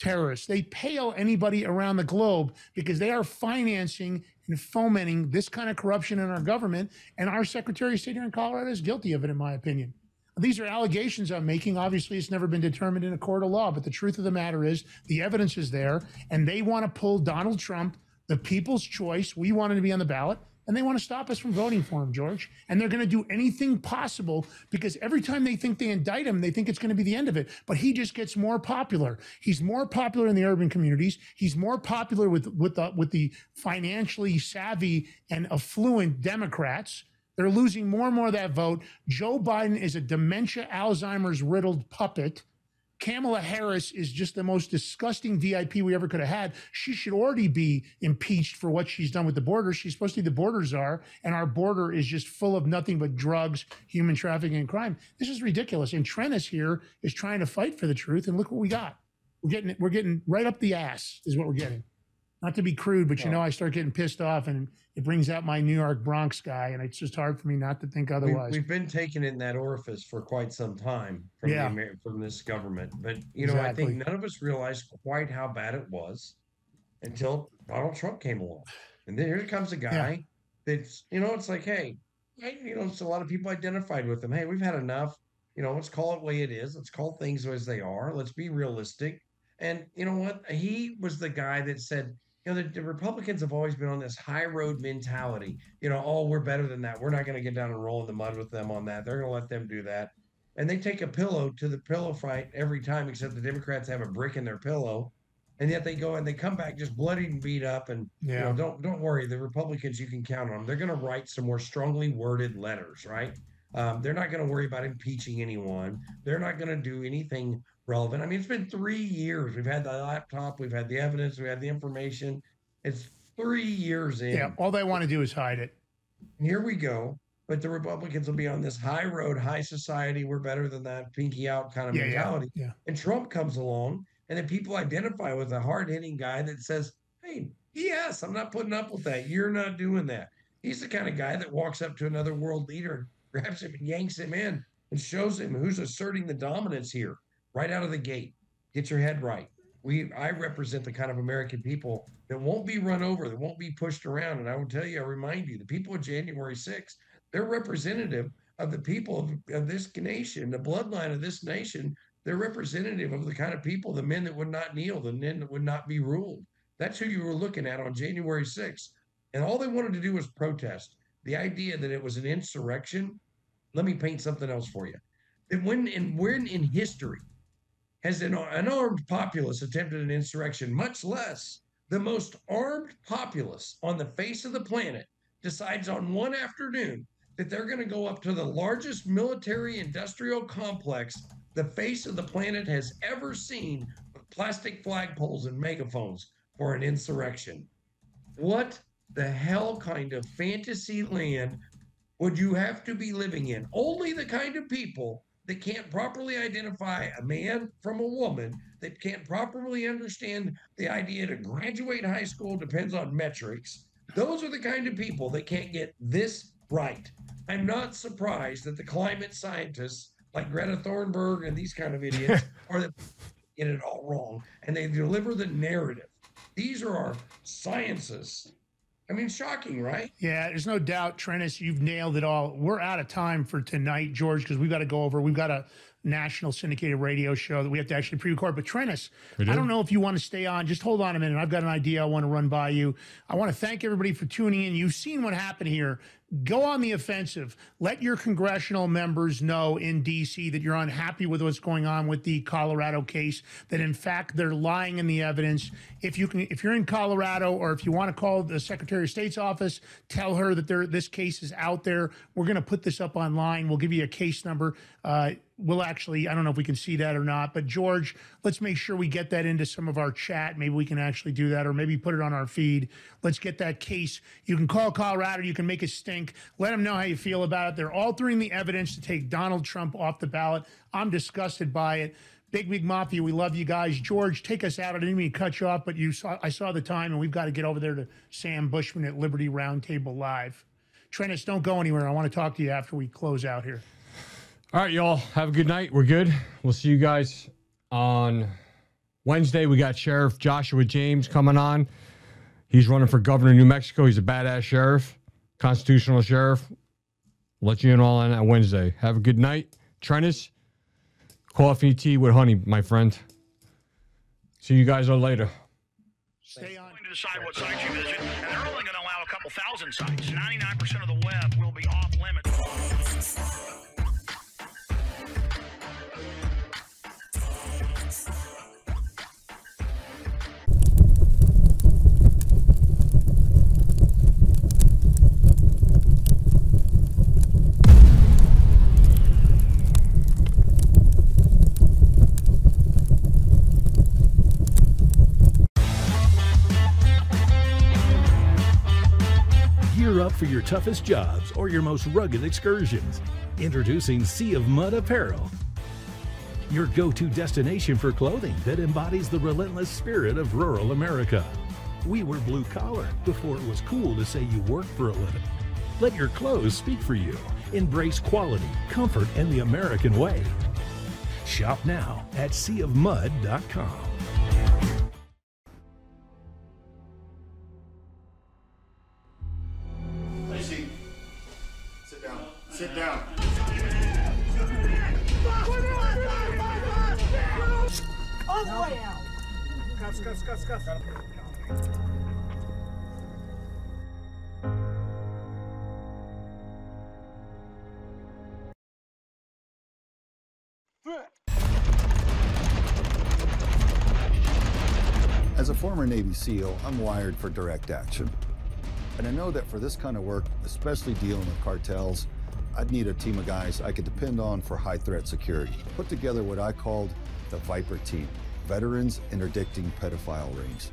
terrorists. They pale anybody around the globe because they are financing and fomenting this kind of corruption in our government. And our Secretary of State here in Colorado is guilty of it, in my opinion. These are allegations I'm making. Obviously, it's never been determined in a court of law, but the truth of the matter is the evidence is there, and they want to pull Donald Trump, the people's choice. We wanted to be on the ballot, and they want to stop us from voting for him, George. And they're going to do anything possible because every time they think they indict him, they think it's going to be the end of it. But he just gets more popular. He's more popular in the urban communities. He's more popular with with the with the financially savvy and affluent Democrats. They're losing more and more of that vote. Joe Biden is a dementia, Alzheimer's riddled puppet. Kamala Harris is just the most disgusting VIP we ever could have had. She should already be impeached for what she's done with the border. She's supposed to be the border czar, and our border is just full of nothing but drugs, human trafficking, and crime. This is ridiculous. And Trennis here is trying to fight for the truth, and look what we got. We're getting we're getting right up the ass is what we're getting. Not to be crude, but you know I start getting pissed off, and it brings out my New York Bronx guy, and it's just hard for me not to think We, otherwise. we've been taking it in that orifice for quite some time from Yeah. the Amer- from this government, but you know I think none of us realized quite how bad it was until Donald Trump came along, and then here comes a guy that's you know it's like hey, you know, so a lot of people identified with him. Hey, we've had enough. You know, let's call it way it is. Let's call things as they are. Let's be realistic. And you know what? He was the guy that said, you know, the, the Republicans have always been on this high road mentality. You know, oh, we're better than that. We're not going to get down and roll in the mud with them on that. They're going to let them do that. And they take a pillow to the pillow fight every time, except the Democrats have a brick in their pillow. And yet they go and they come back just bloodied and beat up. And you Yeah. know, don't don't worry, the Republicans you can count on them. They're going to write some more strongly worded letters, right? Um, they're not going to worry about impeaching anyone. They're not going to do anything relevant. I mean, it's been three years. We've had the laptop, we've had the evidence, we had the information. It's three years in. Yeah. All they want to do is hide it. Here we go. But the Republicans will be on this high road, high society. We're better than that, pinky out kind of Yeah, yeah, mentality. yeah. And Trump comes along, and then people identify with a hard hitting guy that says, Hey, yes, I'm not putting up with that. You're not doing that. He's the kind of guy that walks up to another world leader, <laughs> grabs him and yanks him in and shows him who's asserting the dominance here right out of the gate. Get your head right. We I represent the kind of American people that won't be run over, that won't be pushed around. And I will tell you, I remind you, the people of January 6th, they're representative of the people of, of this nation, the bloodline of this nation. They're representative of the kind of people, the men that would not kneel, the men that would not be ruled. That's who you were looking at on January 6th. And all they wanted to do was protest. The idea that it was an insurrection, let me paint something else for you. That when in when in history has an unarmed populace attempted an insurrection, much less the most armed populace on the face of the planet decides on one afternoon that they're going to go up to the largest military industrial complex the face of the planet has ever seen with plastic flagpoles and megaphones for an insurrection. What the hell kind of fantasy land would you have to be living in? Only the kind of people that can't properly identify a man from a woman, that can't properly understand the idea to graduate high school depends on metrics. Those are the kind of people that can't get this right. I'm not surprised that the climate scientists like Greta Thunberg and these kind of idiots <laughs> are the get it all wrong and they deliver the narrative. These are our sciences. I mean, shocking, right? Yeah, there's no doubt, Trennis, you've nailed it all. We're out of time for tonight, George, because we've got to go over. We've got a national syndicated radio show that we have to actually pre-record. But Trennis, do? I don't know if you want to stay on. Just hold on a minute. I've got an idea I want to run by you. I want to thank everybody for tuning in. You've seen what happened here. Go on the offensive. Let your congressional members know in D.C. that you're unhappy with what's going on with the Colorado case. That in fact they're lying in the evidence. If you can, if you're in Colorado, or if you want to call the Secretary of State's office, tell her that there this case is out there. We're going to put this up online. We'll give you a case number. Uh, we'll actually, I don't know if we can see that or not, but George, let's make sure we get that into some of our chat. Maybe we can actually do that, or maybe put it on our feed. Let's get that case. You can call Colorado. You can make a stink. Let them know how you feel about it. They're altering the evidence to take Donald Trump off the ballot. I'm disgusted by it. Big Big Mafia, we love you guys. George, take us out. I didn't mean to cut you off, but you saw I saw the time, and we've got to get over there to Sam Bushman at Liberty Roundtable Live. Trennis, don't go anywhere. I want to talk to you after we close out here. All right, y'all. Have a good night. We're good. We'll see you guys on Wednesday. We got Sheriff Joshua James coming on. He's running for governor of New Mexico. He's a badass sheriff, constitutional sheriff. Let you in all on that Wednesday. Have a good night. Trennis, coffee, tea with honey, my friend. See you guys all later. Stay on. decide what sites you visit, and they're only going to allow a couple thousand sites. 99% of the web for your toughest jobs or your most rugged excursions. Introducing Sea of Mud Apparel. Your go to destination for clothing that embodies the relentless spirit of rural America. We were blue collar before it was cool to say you work for a living. Let your clothes speak for you. Embrace quality, comfort, and the American way. Shop now at seaofmud.com. SEAL, I'm wired for direct action. And I know that for this kind of work, especially dealing with cartels, I'd need a team of guys I could depend on for high threat security. Put together what I called the Viper Team Veterans Interdicting Pedophile Rings.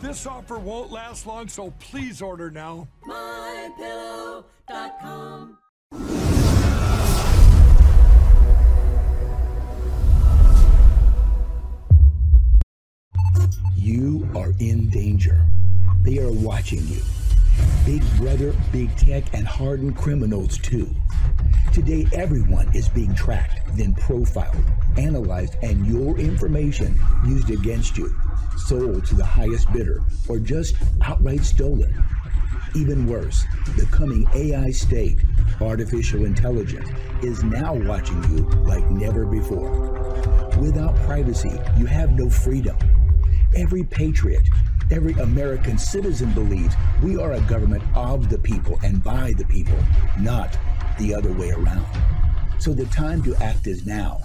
This offer won't last long, so please order now. MyPillow.com. You are in danger. They are watching you. Big Brother, Big Tech, and hardened criminals, too. Today, everyone is being tracked, then profiled, analyzed, and your information used against you, sold to the highest bidder, or just outright stolen. Even worse, the coming AI state, artificial intelligence, is now watching you like never before. Without privacy, you have no freedom. Every patriot, every American citizen believes we are a government of the people and by the people, not the other way around. So the time to act is now.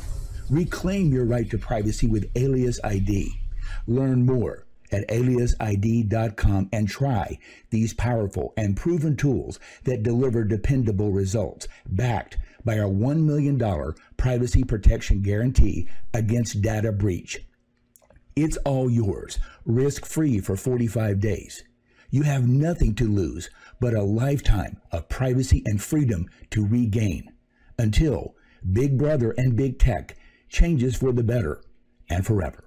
Reclaim your right to privacy with Alias ID. Learn more at aliasid.com and try these powerful and proven tools that deliver dependable results, backed by our $1 million privacy protection guarantee against data breach. It's all yours, risk free for 45 days. You have nothing to lose but a lifetime of privacy and freedom to regain until Big Brother and Big Tech changes for the better and forever.